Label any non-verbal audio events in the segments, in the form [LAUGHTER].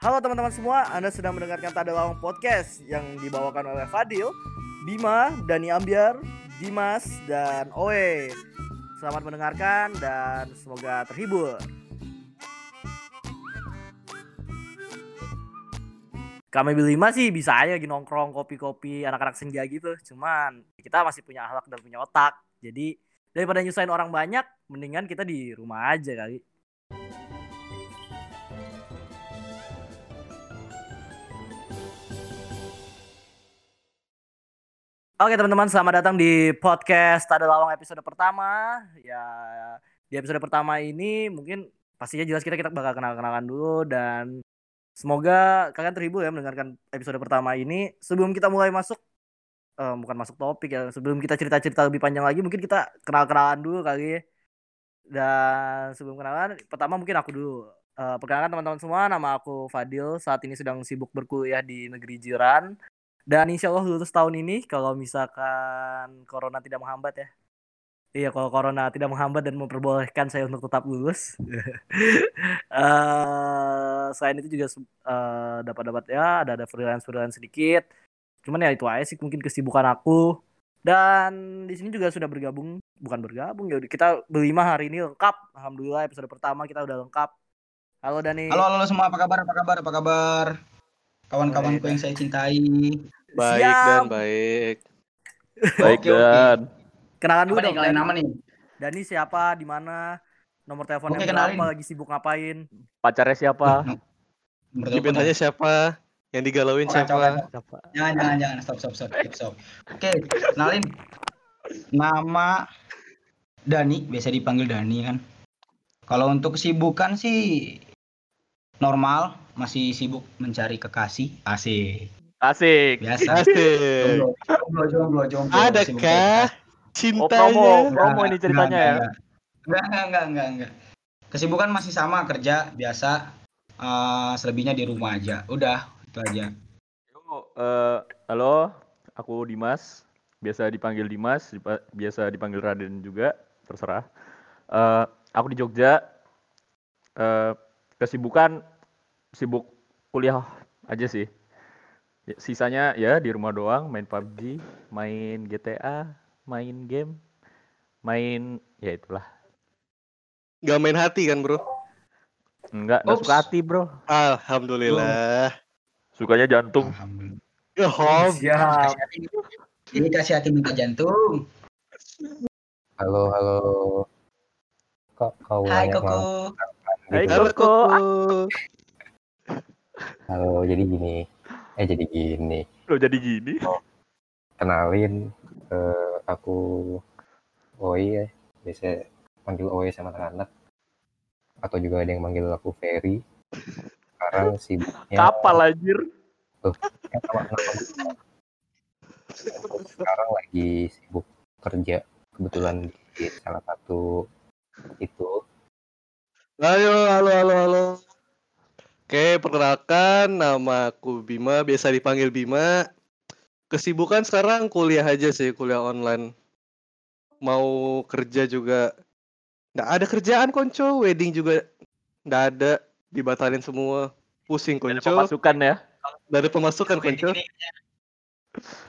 Halo teman-teman semua, Anda sedang mendengarkan Tada Lawang Podcast yang dibawakan oleh Fadil, Bima, Dani Ambiar, Dimas, dan Oe. Selamat mendengarkan dan semoga terhibur. Kami berlima sih bisa aja lagi nongkrong kopi-kopi anak-anak senja gitu. Cuman kita masih punya akhlak dan punya otak. Jadi daripada nyusahin orang banyak, mendingan kita di rumah aja kali. Oke teman-teman, selamat datang di podcast Tada Lawang episode pertama. Ya, di episode pertama ini mungkin pastinya jelas kita kita bakal kenal-kenalan dulu dan semoga kalian terhibur ya mendengarkan episode pertama ini. Sebelum kita mulai masuk, eh, bukan masuk topik ya, sebelum kita cerita-cerita lebih panjang lagi, mungkin kita kenal-kenalan dulu kali. Dan sebelum kenalan, pertama mungkin aku dulu. Eh, perkenalkan teman-teman semua, nama aku Fadil. Saat ini sedang sibuk berkuliah di negeri jiran. Dan insya Allah lulus tahun ini kalau misalkan corona tidak menghambat ya. Iya kalau corona tidak menghambat dan memperbolehkan saya untuk tetap lulus. [LAUGHS] Eh, selain itu juga eh, dapat-dapat ya ada ada freelance freelance sedikit. Cuman ya itu aja sih mungkin kesibukan aku. Dan di sini juga sudah bergabung, bukan bergabung ya kita berlima hari ini lengkap. Alhamdulillah episode pertama kita udah lengkap. Halo Dani. Halo, halo semua, apa kabar? Apa kabar? Apa kabar? Kawan-kawanku yang saya cintai. Baik Siap. dan baik. Baik Oke, oke. dan Kenalan dulu Apa dong. kalian nama nih? Dani siapa? Di mana? Nomor teleponnya berapa? kenalin. Lagi sibuk ngapain? pacarnya siapa? [LAUGHS] Gebetannya siapa? Yang digalauin Oh, siapa? Siapa? Jangan, jangan, jangan. Stop, stop, stop, stop, stop. Oke, kenalin. Nama Dani, biasa dipanggil Dani kan. Kalau untuk kesibukan sih normal, masih sibuk mencari kekasih. Asik. Asik. Biasa. Asik. Jomblo, jomblo, jomblo, Adakah cintanya? Oh, promo. promo ini ceritanya ya? Enggak, enggak, enggak, enggak, enggak. Kesibukan masih sama, kerja biasa. Eh, selebihnya di rumah aja. Udah, itu aja. Yo, eh, halo, aku Dimas. Biasa dipanggil Dimas, dipa- biasa dipanggil Raden juga, terserah. Eh, aku di Jogja. Eh, kesibukan sibuk kuliah aja sih. Ya, Sisanya ya di rumah doang, main PUBG, main GTA, main game, main ya itulah. Gak main hati kan bro? Enggak, Ups. suka hati, Bro. Alhamdulillah. Sukanya jantung. Alhamdulillah. Ya hom. Siap. Ini kasih hati minta jantung. Halo, halo. Kok kau Hai Koko. Hai. Koko. Halo, jadi gini. Eh, jadi gini. Lo jadi gini. Kenalin, eh, aku Oi ya. Biasa panggil Oi sama anak-anak. Atau juga ada yang manggil aku Ferry. Sekarang [LAUGHS] sibuknya... Kapal anjir. Nama gue. Sekarang lagi sibuk kerja. Kebetulan di salah satu itu Halo, halo, halo, halo. Oke, perkenalkan nama aku Bima, biasa dipanggil Bima. Kesibukan sekarang kuliah aja sih, kuliah online. Mau kerja juga nggak ada kerjaan konco, wedding juga nggak ada, dibatalin semua. Pusing konco, pemasukan ya. ada pemasukan konco.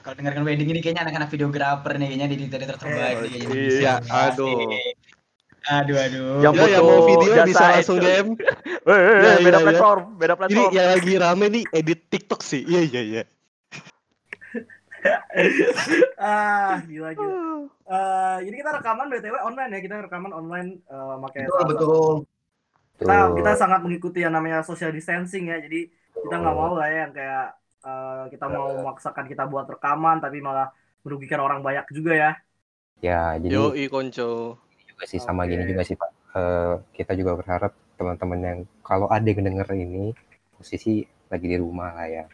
Kalau dengarkan wedding ini kayaknya anak-anak videografer nih kayaknya di editor terbaik kayaknya. iya, Bisa. aduh. Aduh, aduh. Yang Ya, yang foto mau video jasa bisa langsung itu. [LAUGHS] DM. Eh, Iya, eh, beda iya, platform, beda Ini platform. yang lagi rame nih edit TikTok sih. Iya, iya, iya. [LAUGHS] ah, gila gila. Eh, jadi kita rekaman BTW online ya, kita rekaman online eh pakai Betul, betul. Kita kita sangat mengikuti yang namanya social distancing ya. Jadi kita nggak mau lah ya yang kayak eh, kita mau memaksakan kita buat rekaman tapi malah merugikan orang banyak juga ya. ya jadi Yoi konco. Juga sih sama gini Oke. juga sih Pak. Eh, kita juga berharap teman-teman yang kalau ada yang denger ini posisi lagi di rumah lah ya.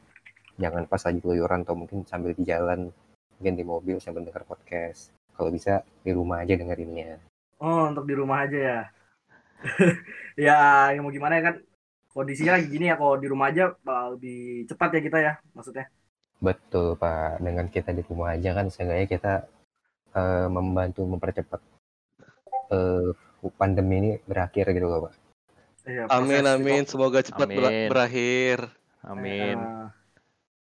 Jangan pas lagi keluyuran atau mungkin sambil di jalan, mungkin di mobil sambil denger podcast. Kalau bisa di rumah aja dengerinnya. Oh, untuk di rumah aja ya. [LAUGHS] ya, yang mau gimana ya kan kondisinya lagi gini ya kalau di rumah aja lebih cepat ya kita ya maksudnya. Betul Pak, dengan kita di rumah aja kan seenggaknya kita eh, membantu mempercepat eh, pandemi ini berakhir gitu loh Pak. Iya, Amin proses amin, semoga cepat Amin. berakhir. Amin. Eh,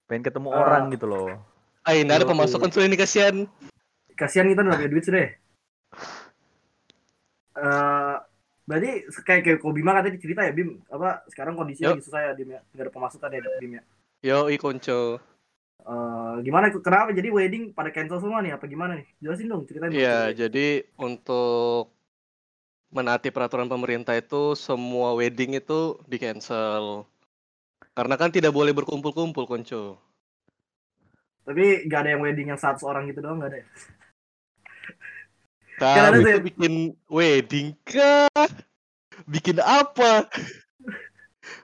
Pengen ketemu Eh, orang gitu loh. Ah, ini ada pemasukan sudah ini kasihan. kasihan kita udah punya duit sudah. ya. Eh, berarti kayak kayak Kobima katanya cerita ya Bim apa sekarang kondisinya lagi susah ya Bim ya nggak ada pemasukan ya Bim ya Yo, konco. Eh, gimana kenapa jadi wedding pada cancel semua nih apa gimana nih jelasin dong ceritain dong. Iya, jadi untuk menaati peraturan pemerintah itu semua wedding itu di cancel. Karena kan tidak boleh berkumpul-kumpul, konco. tapi nggak ada yang wedding yang 100 orang gitu doang nggak ada ya tuh itu ya. bikin wedding kah? Bikin apa?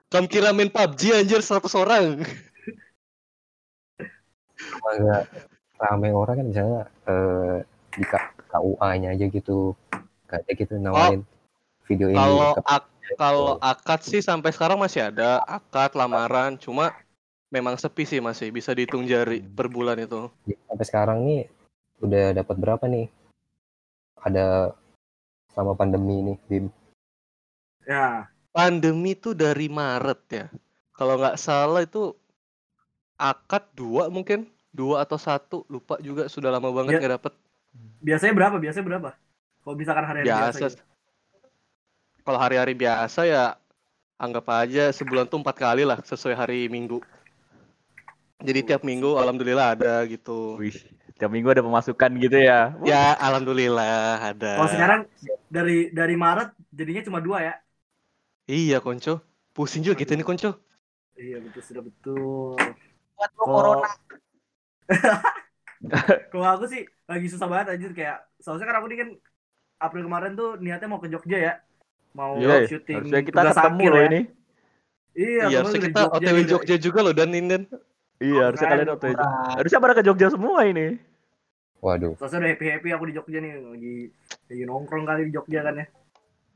Kamu kira main PUBG anjir 100 orang? Nggak rame orang kan misalnya eh, di KUA-nya aja gitu. Ada gitu nawarin video ini. Kalau ak- kalau akad sih sampai sekarang masih ada akad lamaran, cuma memang sepi sih masih bisa dihitung jari per bulan itu. sampai sekarang nih udah dapat berapa nih? Ada selama pandemi ini, Bim. ya Pandemi tuh dari Maret ya. Kalau nggak salah itu akad dua mungkin dua atau satu lupa juga sudah lama banget nggak dapet. biasanya berapa biasanya berapa kalau misalkan hari hari biasa, biasa. gitu. Kalau hari-hari biasa ya anggap aja sebulan tuh empat kali lah sesuai hari Minggu. Jadi tiap minggu alhamdulillah ada gitu. Wih, tiap minggu ada pemasukan gitu ya. Ya alhamdulillah ada. kalau sekarang dari dari Maret jadinya cuma dua ya Iya konco. Pusing juga gitu nih konco. iya betul sudah betul Buat Kok- corona. [LAUGHS] Kalau aku sih lagi susah banget aja kayak soalnya kan aku nih kan April kemarin tuh niatnya mau ke Jogja ya. Mau Iya, syuting harusnya kita ketemu loh ya. ini. Iya, Iya, harusnya kita OTW nih. Jogja juga loh dan Inden. Iya, harusnya kan, kalian OTW. Kurang. Harusnya pada ke Jogja semua ini. Waduh, Soalnya udah happy happy aku di Jogja nih lagi lagi nongkrong kali di Jogja kan ya.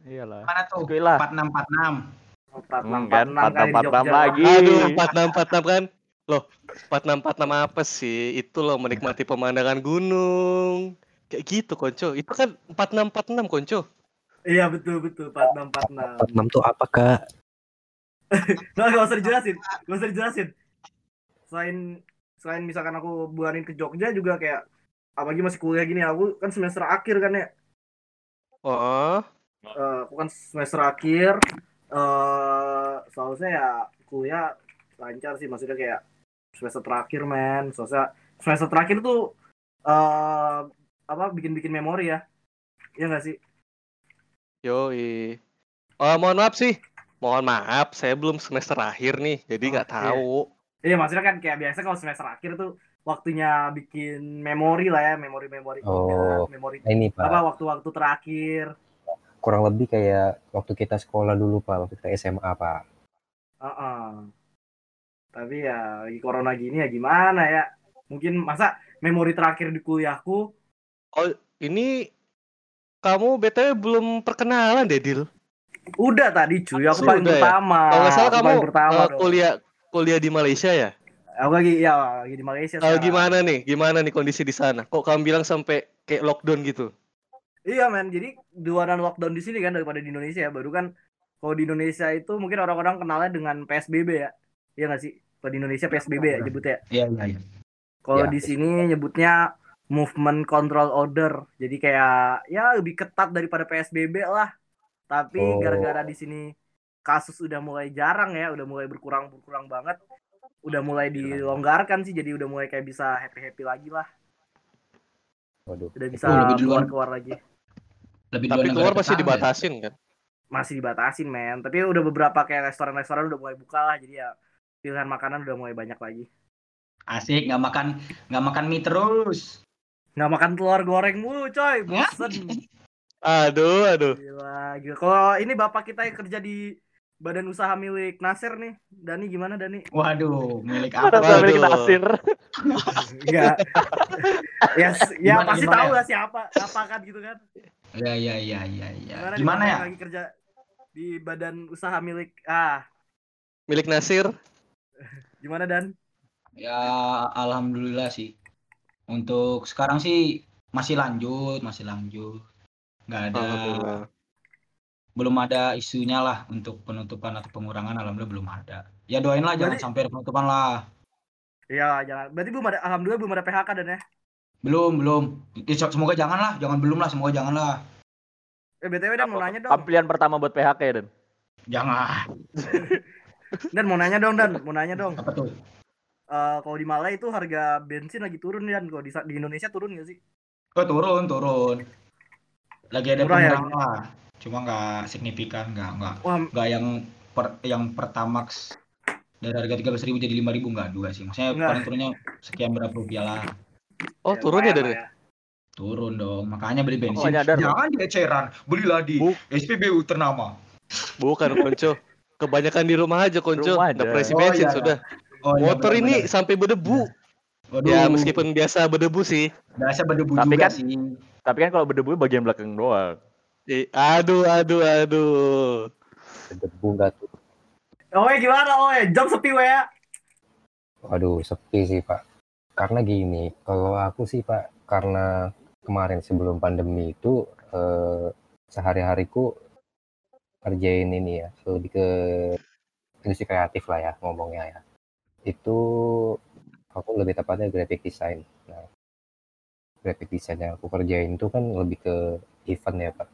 Iyalah. Mana tuh? Oke lah. 4646. Empat enam kan, empat enam kali di 46 Jogja. lagi. Aduh 4646 kan. Loh 4646 apa sih? Itu loh menikmati pemandangan gunung. Kayak gitu konco. Itu kan 4646 konco. Iya betul betul empat enam empat enam. 46 tuh apa, Kak? [LAUGHS] Nah, gak usah dijelasin, gak usah dijelasin. Selain selain misalkan aku buanin ke Jogja juga kayak apalagi masih kuliah gini aku kan semester akhir kan ya. Oh, Eh, aku kan semester akhir eh seharusnya ya kuliah lancar sih maksudnya kayak semester terakhir men soalnya semester terakhir tuh eh apa bikin-bikin memori ya Iya nggak sih yoi. Oh, mohon maaf sih. Mohon maaf, saya belum semester akhir nih, jadi nggak Oke. tahu. iya maksudnya kan kayak biasa kalau semester akhir tuh waktunya bikin memori lah ya memori-memori Oh. memori Nah, ini, Pak. apa waktu-waktu terakhir Kurang lebih kayak waktu kita sekolah dulu, Pak. Waktu kita SMA, Pak. Heeh. Tapi ya lagi corona gini ya gimana ya mungkin masa memori terakhir di kuliahku Ini kamu BTW belum perkenalan deh, Dil. Udah tadi cuy, aku paling Sudah ya? pertama. Kalau nggak salah kamu pertama dong. kuliah kuliah di Malaysia ya? Aku lagi ya lagi di Malaysia sekarang. gimana nih? Gimana nih kondisi di sana? Kok kamu bilang sampai kayak lockdown gitu? Iya men, jadi duaan lockdown di sini kan daripada di Indonesia ya. Baru kan kalau di Indonesia itu mungkin orang-orang kenalnya dengan PSBB ya. Iya nggak sih? Kalau di Indonesia PSBB ya nyebutnya. Iya iya iya. Kalau Ya. di sini nyebutnya movement control order. Jadi kayak ya lebih ketat daripada PSBB lah. Tapi Oh. gara-gara di sini kasus udah mulai jarang ya, udah mulai berkurang berkurang banget. Udah mulai dilonggarkan sih, jadi udah mulai kayak bisa happy happy lagi lah. Waduh. Udah bisa Oh, lebih keluar duluan. keluar lagi. Lebih Tapi keluar masih tetangga. dibatasin kan? Masih dibatasin men, tapi udah beberapa kayak restoran-restoran udah mulai buka lah, jadi ya pilihan makanan udah mulai banyak lagi. Asik, nggak makan nggak makan mie terus. Nggak makan telur goreng mulu coy, bosen. Aduh, aduh. Gila, gila. Kalau ini bapak kita yang kerja di badan usaha milik Nasir nih, Dani gimana Dani? Waduh, milik apa? Waduh. milik Nasir. Enggak. ya, s- ya Gimana, pasti gimana tahu ya? lah siapa, siapa kan gitu kan. Iya iya iya iya iya. Gimana, Gimana ya? lagi kerja di badan usaha milik ah, Milik Nasir. Gimana Dan? Ya alhamdulillah sih. Untuk sekarang sih masih lanjut, masih lanjut. Nggak ada Alhamdulillah. belum ada isunya lah untuk penutupan atau pengurangan alhamdulillah belum ada. Ya doain lah jangan sampai ada penutupan lah. Iya, jangan. Berarti belum ada alhamdulillah belum ada PHK dan ya. Belum, belum. Ya, semoga jangan lah, jangan belum lah, semoga jangan lah. Eh BTW dan mau nanya dong. Pilihan pertama buat PHK ya, Dan? Jangan. [LAUGHS] Dan mau nanya dong dan, mau nanya dong. Apa tuh? Eh, kalau di Malai itu harga bensin lagi turun dan kalau di, di Indonesia turun nggak sih? Oh, turun, turun. Lagi ada Murah ya? lah. Cuma nggak signifikan, nggak, nggak, nggak yang per, yang pertamax dari harga 13.000 jadi 5.000 nggak dua sih. Maksudnya Nggak. paling turunnya sekian berapa rupiah lah. Oh, ya, turun ya dari. Turun dong. Makanya beli Oh, bensin. nyadar loh. Jangan di eceran, belilah di Bu. SPBU ternama. Bukan Konco. Kebanyakan di rumah aja Konco. Rumah Udah aja. presi Oh, bensin iya. sudah. Oh, iya, Motor ini benar-benar. sampai berdebu. Waduh, Ya meskipun biasa berdebu sih. biasa berdebu Tapi juga kan- sih. Tapi kan kalau berdebu bagian belakang doang. Eh, aduh, aduh, aduh. Debu nggak tuh. Oe gimana oe? Jam sepi we ya. Waduh, sepi sih Pak. Karena gini, kalau aku sih Pak, karena kemarin sebelum pandemi itu eh, sehari-hariku kerjain ini ya, lebih ke industri kreatif lah ya ngomongnya ya. Itu aku lebih tepatnya graphic design. Nah, graphic design yang aku kerjain itu kan lebih ke event ya Pak,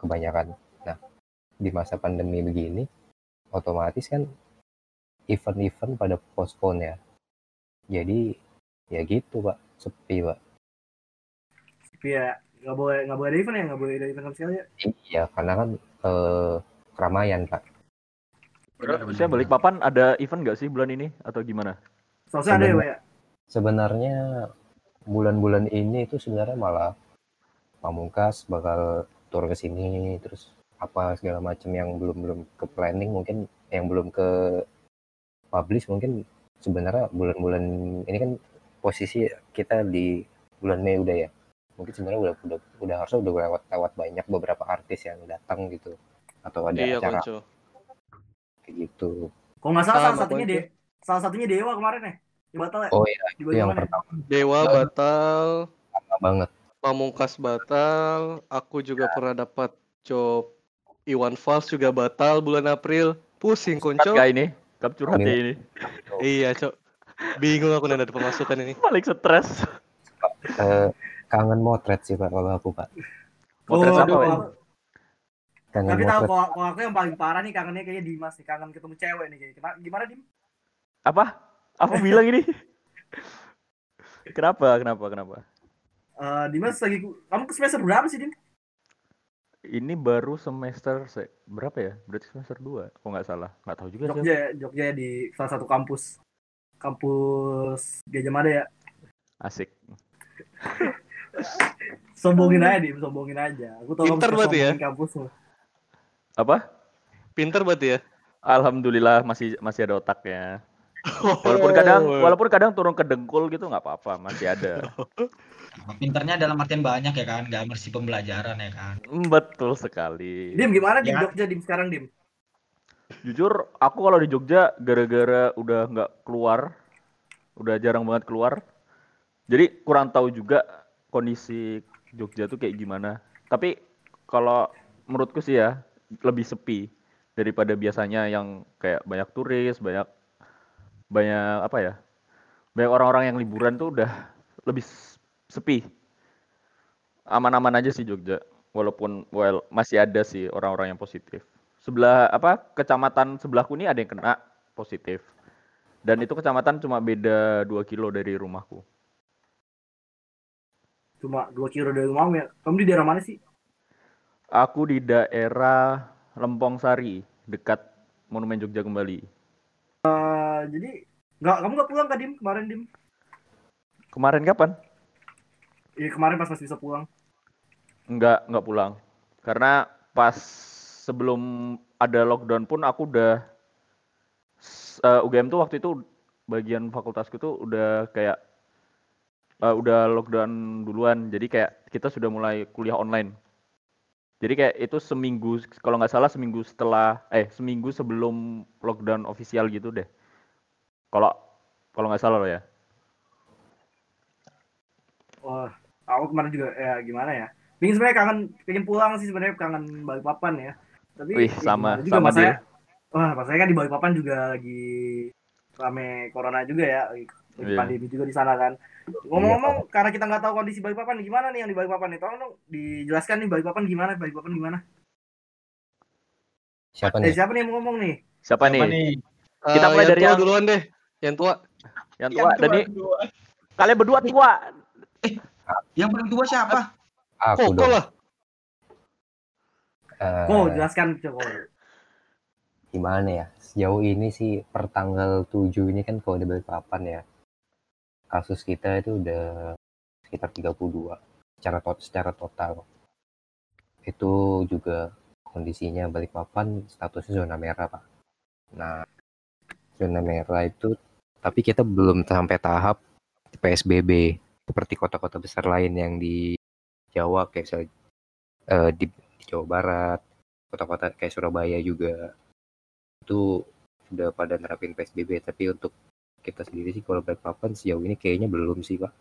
kebanyakan. Nah, di masa pandemi begini, otomatis kan event-event pada postpone ya. Jadi ya gitu Pak, sepi Pak. Sepi ya. Nggak boleh nggak boleh ada event ya, nggak boleh ada event sama sekali ya. Iya, karena kan eh, keramaian Pak. Saya balik papan ada event nggak sih bulan ini atau gimana? Soalnya ada ya we ya. Sebenarnya bulan-bulan ini itu sebenarnya malah Pamungkas bakal turun ke sini terus apa segala macam yang belum belum ke planning mungkin yang belum ke publish mungkin sebenarnya bulan-bulan ini kan posisi kita di bulan Mei udah ya mungkin sebenarnya udah udah udah harusnya udah lewat lewat banyak beberapa artis yang datang gitu atau ada Iya, acara Konco. kayak gitu Kalau nggak salah salah satunya Konco. de salah satunya Dewa kemarin ya. Batal ya. oh iya itu yang pertama Dewa batal, banget Pamungkas batal, aku juga pernah dapat job Iwan Fals juga batal bulan April. Pusing Konco. nggak ini? Kap curhat ya ini. Iya, Cok. Bingung aku nanda pemasukan ini. Paling stres. Eh, kangen motret sih pak kalau aku pak Motret Oh, apa, kangen Tapi tahu motret kalau kalau aku yang paling parah nih kangennya kayaknya Dimas nih, kangen ketemu cewek nih kayaknya. Gimana Dim? Apa? Apa bilang ini? [LAUGHS] kenapa? Kenapa? Kenapa? Eh, Dimas lagi kamu ke semester berapa sih Dim? Ini baru semester se- berapa ya? Berarti semester 2. Kok nggak salah? Nggak tahu juga sih. Jogja ya, Jogja di salah satu kampus. Kampus Gajah Mada ya. Asik. [LAUGHS] Sombongin aja Dim, sombongin aja. Aku tahu Pinter berarti ya? sombongin kampusmu. Apa? Pinter berarti ya? Alhamdulillah masih masih ada otaknya. Walaupun kadang walaupun kadang turun ke dengkul gitu nggak apa-apa, masih ada. [LAUGHS] Pinternya dalam artian banyak ya kan, nggak mesti pembelajaran ya kan. Mm, Betul sekali. Dim gimana Dim Ya. Jogja Dim sekarang Dim? Jujur, aku kalau di Jogja gara-gara udah nggak keluar, udah jarang banget keluar. Jadi kurang tahu juga kondisi Jogja tuh kayak gimana. Tapi kalau menurutku sih ya lebih sepi daripada biasanya yang kayak banyak turis, banyak banyak apa ya? Banyak orang-orang yang liburan tuh udah lebih sepi. Aman-aman aja sih Jogja. Walaupun well masih ada sih orang-orang yang positif sebelah apa kecamatan sebelahku ini ada yang kena positif dan itu kecamatan cuma beda 2 kilo dari rumahku Cuma 2 kilo dari rumahmu ya. Kamu di daerah mana sih? aku di daerah Lempong Sari dekat Monumen Jogja kembali Eh, jadi nggak kamu nggak pulang kak Dim kemarin Dim? kemarin kapan Iya kemarin pas masih bisa pulang. nggak nggak pulang karena pas sebelum ada lockdown pun aku udah s- eh, UGM tuh waktu itu bagian fakultasku tuh udah kayak eh, udah lockdown duluan. Jadi kayak kita sudah mulai kuliah online. Jadi kayak itu seminggu kalau nggak salah seminggu setelah eh seminggu sebelum lockdown official gitu deh. Kalau kalau nggak salah loh ya. Wah, aku kemarin juga ya gimana ya? Pengen sebenarnya kangen, pengen pulang sih sebenarnya kangen Balikpapan ya. Tapi Wih, ya sama- juga sama masanya, wah masanya kan di Balikpapan juga lagi rame corona juga ya, lagi Iya. pandemi juga di sana kan. Ngomong-ngomong, karena kita nggak tahu kondisi Balikpapan nih, gimana nih yang di Balikpapan nih, tolong dong dijelaskan nih Balikpapan gimana, Balikpapan gimana? Siapa Eh nih? siapa nih yang mau ngomong nih? Siapa nih? Apa nih? Kita Eh, mulai yang dari tua yang- duluan deh. Yang tua. Yang tua, Dani. Kalian berdua tua. Yang paling tua siapa? Aku Kok dong. lah. Eh, Kok jelaskan Joko. gimana ya? Sejauh ini sih per tanggal 7 ini kan kalau di Balikpapan ya. Kasus kita itu udah sekitar 32 secara tot secara total. Itu juga kondisinya Balikpapan statusnya zona merah, Pak. Nah, zona merah itu tapi kita belum sampai tahap PSBB seperti kota-kota besar lain yang di Jawa kayak misalnya, eh, di, Jawa Barat, kota-kota kayak Surabaya juga itu sudah pada nerapin PSBB tapi untuk kita sendiri sih kalau Balikpapan sejauh ini kayaknya belum sih pak.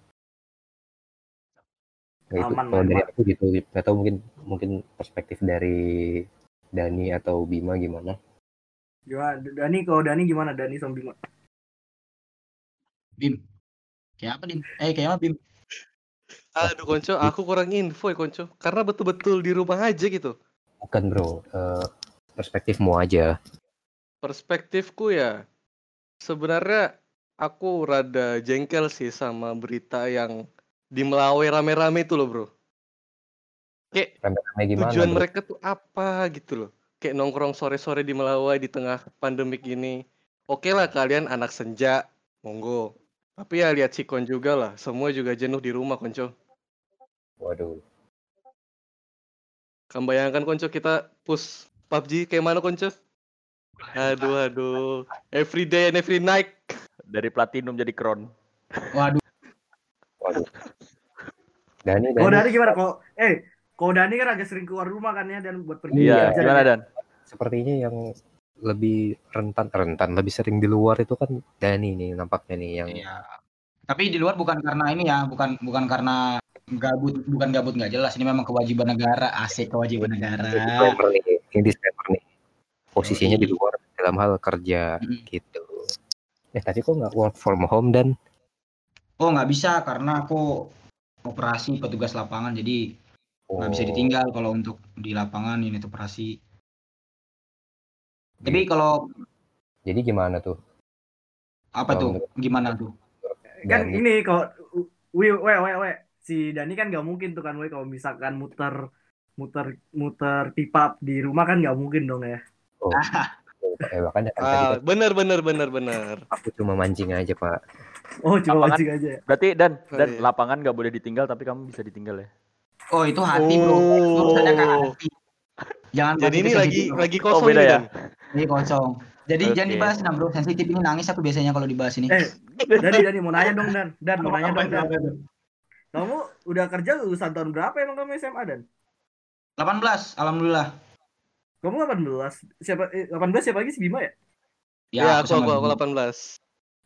Nah, itu Aman, kalau aman. dari aku gitu nggak tahu mungkin mungkin perspektif dari Dani atau Bima gimana? Gimana? Dani, kalau Dani gimana? Dani sama Bima. Bim. Kayak apa, Dim? Eh, kayak apa, Bim? Aduh konco, aku kurang info ya konco. Karena betul-betul di rumah aja gitu. Bukan bro, eh, perspektifmu aja. Perspektifku ya, sebenarnya aku rada jengkel sih sama berita yang di Melawai rame-rame itu loh bro. Kayak Rame-rame gimana? tujuan bro? mereka tuh apa gitu loh. Kayak nongkrong sore-sore di Melawai di tengah pandemik ini. Oke lah kalian anak senja, monggo. Tapi ya lihat sikon juga lah, semua juga jenuh di rumah konco. Waduh, Kamu bayangkan konco kita push PUBG kayak mana konco? Aduh aduh, every day and every night. Dari platinum jadi crown. Waduh, waduh. Dani, Dani, Dani gimana? Kalau eh, kalau Dani kan agak sering keluar rumah kan ya dan buat pergi Iya, gimana ya. Dan? sepertinya yang lebih rentan rentan lebih sering di luar itu kan Dani nih nampaknya nih yang Iya. Tapi di luar bukan karena ini ya, bukan bukan karena gabut, bukan gabut nggak jelas. Ini memang kewajiban negara, asik kewajiban negara. disclaimer nih ini disclaimer nih posisinya di luar dalam hal kerja Mm-mm. gitu eh tadi kok nggak work from home dan Oh nggak bisa karena aku operasi petugas lapangan, jadi nggak bisa Oh, ditinggal kalau untuk di lapangan ini operasi. Tapi gitu. kalau jadi gimana tuh apa Kalau tuh? Gimana tuh? Kan Dani? ini kalau we we we we si Dani kan nggak mungkin tuh kan we kalau misalkan muter muter muter pipa di rumah kan nggak mungkin dong ya. oh, [LAUGHS] eh, makanya kan tadi Ah, kan bener bener bener bener. aku cuma mancing aja pak Oh cuma Lapangan- mancing aja. Berarti Dan, Oh, Dan iya. lapangan nggak boleh ditinggal tapi kamu bisa ditinggal ya. Oh itu hati bro. Itu urusannya ke Oh. hati. Jangan Jadi ini lagi bro. lagi kosong beda nih, ya? Dan. Ini kosong. Jadi Oke. jangan dibahas nah bro. Sensitif ini nangis aku biasanya kalau dibahas ini. Eh, [LAUGHS] Dani Dani mau nanya dong Dan. Dan mau nanya dong Dan. apa itu? Kamu udah kerja lulusan tahun berapa emang kamu SMA Dan? 18, alhamdulillah. Kamu 18. Siapa eh, 18 siapa lagi si Bima ya? Ya, aku sama aku, aku Bima. 18.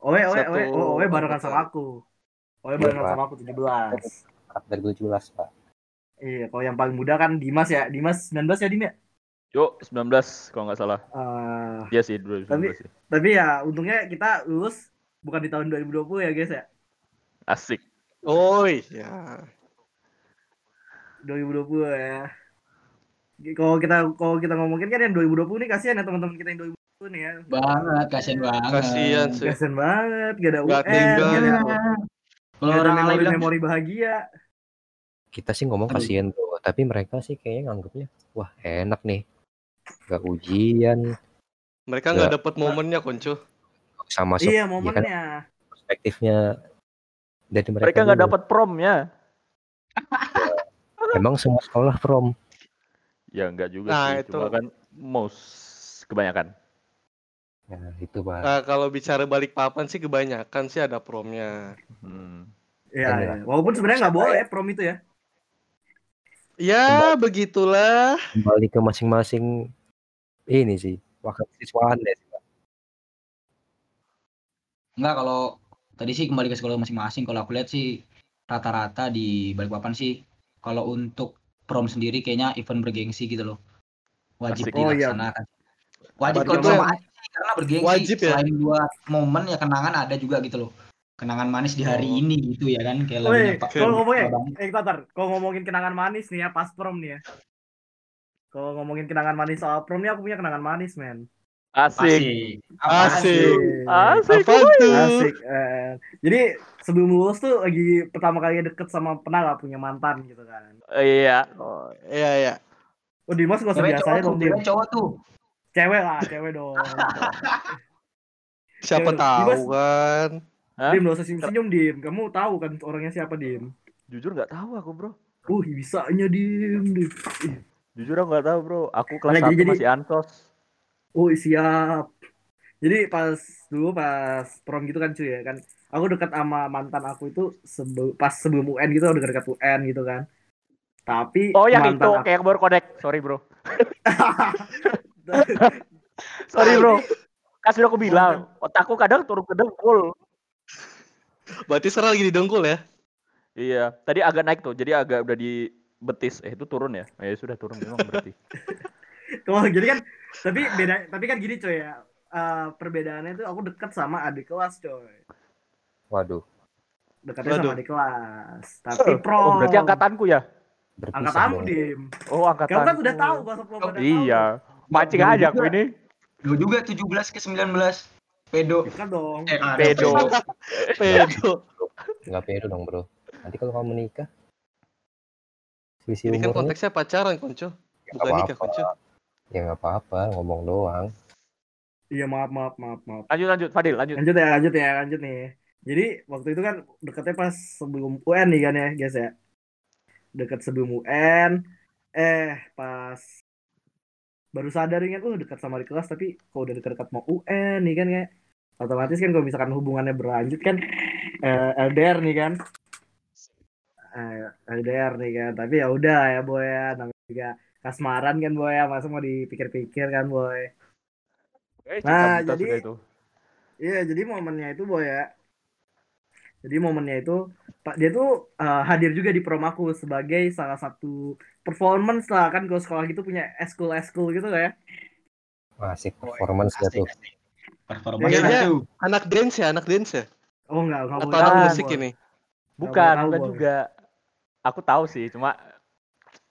Owe, owe, Satu owe, oh, owe barengan sama aku. Owe barengan sama aku 17. dari 17 pak Iya, kalau yang paling muda kan Dimas ya. Dimas 19 ya Dim ya? Yuk, 19 kalau nggak salah. Eh, Iya sih, 2019 Tapi- sih. tapi ya untungnya kita lulus bukan di tahun 2020 ya guys ya. Asik. Oh iya. 2020 ya. Kalau kita kalau kita ngomongin kan yang 2020 nih kasihan ya teman-teman kita yang 2020 nih ya. Banget, kasihan banget. Kasihan sih. Kasihan banget, gak ada Nggak UN, tinggal. gak ada, Kalau gak orang lain bilang, memori-memori bahagia. kita sih ngomong kasihan bro tapi mereka sih kayaknya nganggapnya wah enak nih nggak ujian Mereka Ya. nggak dapat momennya, Konco. sama Iya, kan momennya. perspektifnya dari mereka, Mereka nggak dapat promnya. emang semua sekolah prom Ya nggak juga Nah, sih. itu. Cuma kan most kebanyakan. nah itu pak Nah, kalau bicara balik papan sih kebanyakan sih ada promnya. Hmm. Ya. iya. Walaupun sebenarnya nggak boleh prom itu ya. Ya, begitulah. kembali ke masing-masing ini sih wakil siswaan deh sih, Pak. enggak kalau tadi sih kembali ke sekolah masing-masing. Kalau aku lihat sih rata-rata di Balikpapan sih kalau untuk prom sendiri kayaknya event bergengsi gitu loh. wajib Asik. Oh, iya. dilaksanakan. Wajib kalau tuh sama aja sih, karena bergengsi Wajib ya? selain buat momen ya kenangan ada juga gitu loh. Kenangan manis di hari Oh. ini gitu ya kan kayak lagunya Pak. kalau ngomongin, eh kalau ngomongin kenangan manis nih ya, pas prom nih ya. Kalau ngomongin kenangan manis soal prom nih, aku punya kenangan manis, men. Asik. Asik. Asik. Asik. Asik. eh. jadi sebelum lulus tuh lagi pertama kali deket sama pernah gak punya mantan gitu kan. Iya. Oh, iya iya. Oh Dimas gak usah Cewek biasa cowok aja tuh, dong, Dim. cewek cowok tuh. Cewek lah, cewek dong. [LAUGHS] Siapa Dimas- tahu kan? Hah? Dim, gak usah senyum-senyum, Dim. Kamu tahu kan orangnya siapa, Dim? Jujur nggak tahu aku bro. Uh, bisanya, Dim. Dim. Jujur aku nggak tahu bro. Aku kelas Nggak, 1 jadi- jadi- masih ansos. Oh, siap. Jadi pas dulu pas prom gitu kan cuy ya kan. Aku dekat sama mantan aku itu sebe- pas sebelum UN gitu udah dekat UN gitu kan. Tapi Oh yang itu aku- kayak baru kodek. Sorry bro. [LAUGHS] Sorry bro. Kan sudah aku bilang, otakku kadang turun ke dengkul. Berarti sekarang lagi di dengkul ya? Iya, tadi agak naik tuh, jadi agak udah di betis. Eh itu turun ya? Eh sudah turun memang berarti. [LAUGHS] Tuh, jadi kan tapi beda tapi kan gini coy ya. eh, perbedaannya itu aku dekat sama adik kelas coy. Waduh, Dekatnya Waduh. sama adik kelas. Tapi prom. Oh berarti angkatanku ya? berpisah angkatanmu dong. Dim. Oh angkatan. Kamu kan udah tahu bahasa udah tahu. Iya, mancing Jauh aja aku ini. Lu juga 17 ke 19. Pedo. Kan dong. Eh, Pedo. Pedo. [LAUGHS] Nggak pede dong bro. Nanti kalau kamu menikah, selisih Ini kan konteksnya pacaran, Konco. ya Bukan nikah, Konco. Ya nggak apa-apa, ngomong doang. Iya maaf maaf maaf maaf. Lanjut lanjut, Fadil lanjut. Lanjut ya lanjut ya lanjut nih. Jadi waktu itu kan deketnya pas sebelum UN nih kan ya guys ya. Dekat sebelum UN. Eh pas baru sadar kan, uh dekat sama di kelas tapi kok udah dekat-dekat mau UN nih kan ya. Otomatis kan kalau misalkan hubungannya berlanjut kan eh, LDR nih kan. Eh, LDR nih kan. Tapi ya udah ya boy ya namanya juga kasmaran kan boy ya masa mau dipikir-pikir kan boy. Eh, Nah, cinta buta jadi- sudah itu. Iya, jadi momennya itu boy ya. Jadi momennya itu Pak dia tuh eh, hadir juga di prom aku sebagai salah satu performance lah kan kalau sekolah gitu punya eskul eskul gitu lah ya. Asik performance gak tuh. Performance tuh. anak dance ya, anak dance ya? Oh enggak, enggak Atau anak tahu, musik Boy. ini? Bukan, tahu, bukan Boy. juga. Aku tahu sih, cuma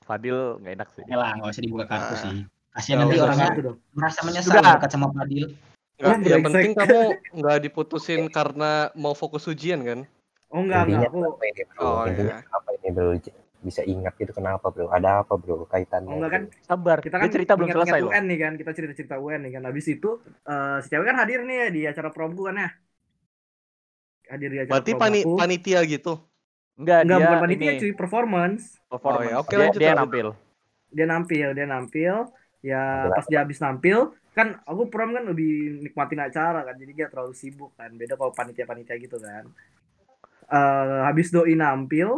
Fadil nggak enak sih. Ya lah, nggak usah dibuka kartu Ah. sih. Kasihan nanti orangnya merasa menyesal Sudah. dekat sama Fadil. Nggak, yang penting kamu [LAUGHS] nggak diputusin karena mau fokus ujian kan? Oh enggak, Intinya enggak aku. kenapa ini bro? Oh, Intinya iya. kenapa ini bro? Bisa ingat gitu kenapa bro? Ada apa bro kaitannya? Oh enggak kan bro? Sabar, kita dia kan cerita belum selesai loh. UN nih kan, kita cerita-cerita UN nih kan. Habis itu eh, si cewek kan hadir nih di acara promku kan ya. Hadir di acara Berarti prom pani aku. panitia gitu? Enggak, Enggak dia bukan panitia ini cuy, performance. performance. Oh, ya, oke, dia, lanjut, dia lanjut. nampil. dia nampil dia nampil ya pas dia habis nampil kan aku prom kan lebih nikmatin acara kan jadi gak terlalu sibuk kan beda kalau panitia panitia gitu kan Eh habis doi nampil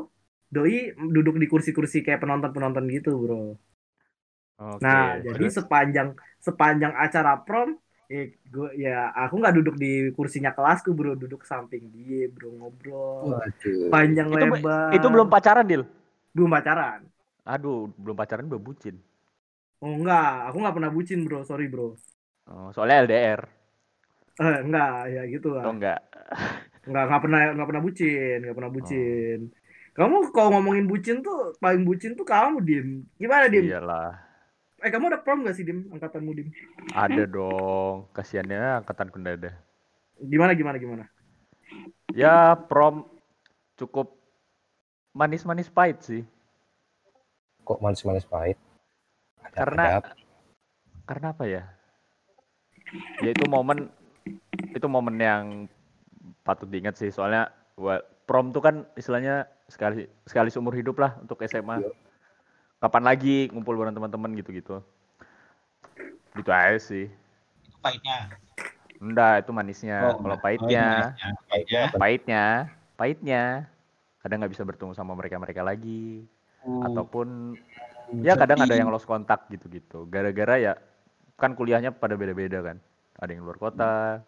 doi duduk di kursi-kursi kayak penonton penonton gitu bro Oke. nah jadi sepanjang sepanjang acara prom eh gua ya aku nggak duduk di kursinya kelasku bro duduk samping dia bro ngobrol Waduh. panjang Itu- lebar Itu belum pacaran, Dil. belum pacaran Aduh, belum pacaran udah bucin. oh enggak aku nggak pernah bucin bro sorry bro Oh, soalnya LDR. eh enggak ya gitu lah Oh enggak. nggak nggak pernah nggak pernah bucin nggak pernah bucin kamu kalau ngomongin bucin tuh paling bucin tuh kamu dim gimana dim Iyalah. Eh kamu ada prom gak sih dim angkatanmu dim Ada dong. Kasiannya angkatan nggak ada. gimana gimana gimana Ya, prom cukup manis-manis pahit sih. Kok manis-manis pahit? Ada, Karena- ada? Karena apa ya? Ya itu momen itu momen yang patut diingat sih soalnya wa- prom tuh kan istilahnya sekali sekali seumur hidup lah untuk SMA. Iya. Kapan lagi ngumpul bareng teman-teman gitu-gitu. Gitu aja sih. Itu pahitnya. Enggak, itu manisnya. Oh, Kalau pahitnya, Oh, manisnya. Pahitnya. pahitnya, pahitnya kadang nggak bisa bertemu sama mereka-mereka lagi ataupun ya kadang ada yang lost kontak gitu-gitu. Gara-gara ya kan kuliahnya pada beda-beda kan. Ada yang luar kota,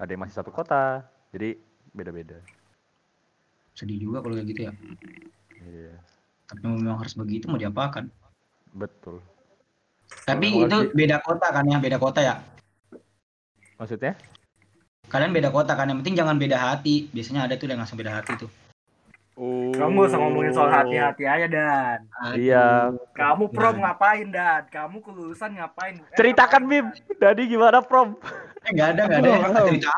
ada yang masih satu kota. Jadi beda-beda. sedih juga kalau kayak gitu ya. Iya, Tapi memang harus begitu mau diapakan. betul. Tapi Kalau itu di- beda kota kan ya, beda kota ya. Maksudnya? Kalian beda kota kan, yang penting jangan beda hati. Biasanya ada tuh yang langsung beda hati tuh. Oh. Kamu gak usah ngomongin soal hati-hati aja Dan. Iya. Kamu prom Nah. ngapain Dan? Kamu kelulusan ngapain? Eh, Ceritakan ngapain, Bim. Dadi gimana prom? Eh nggak ada nggak ada yang belum. cerita.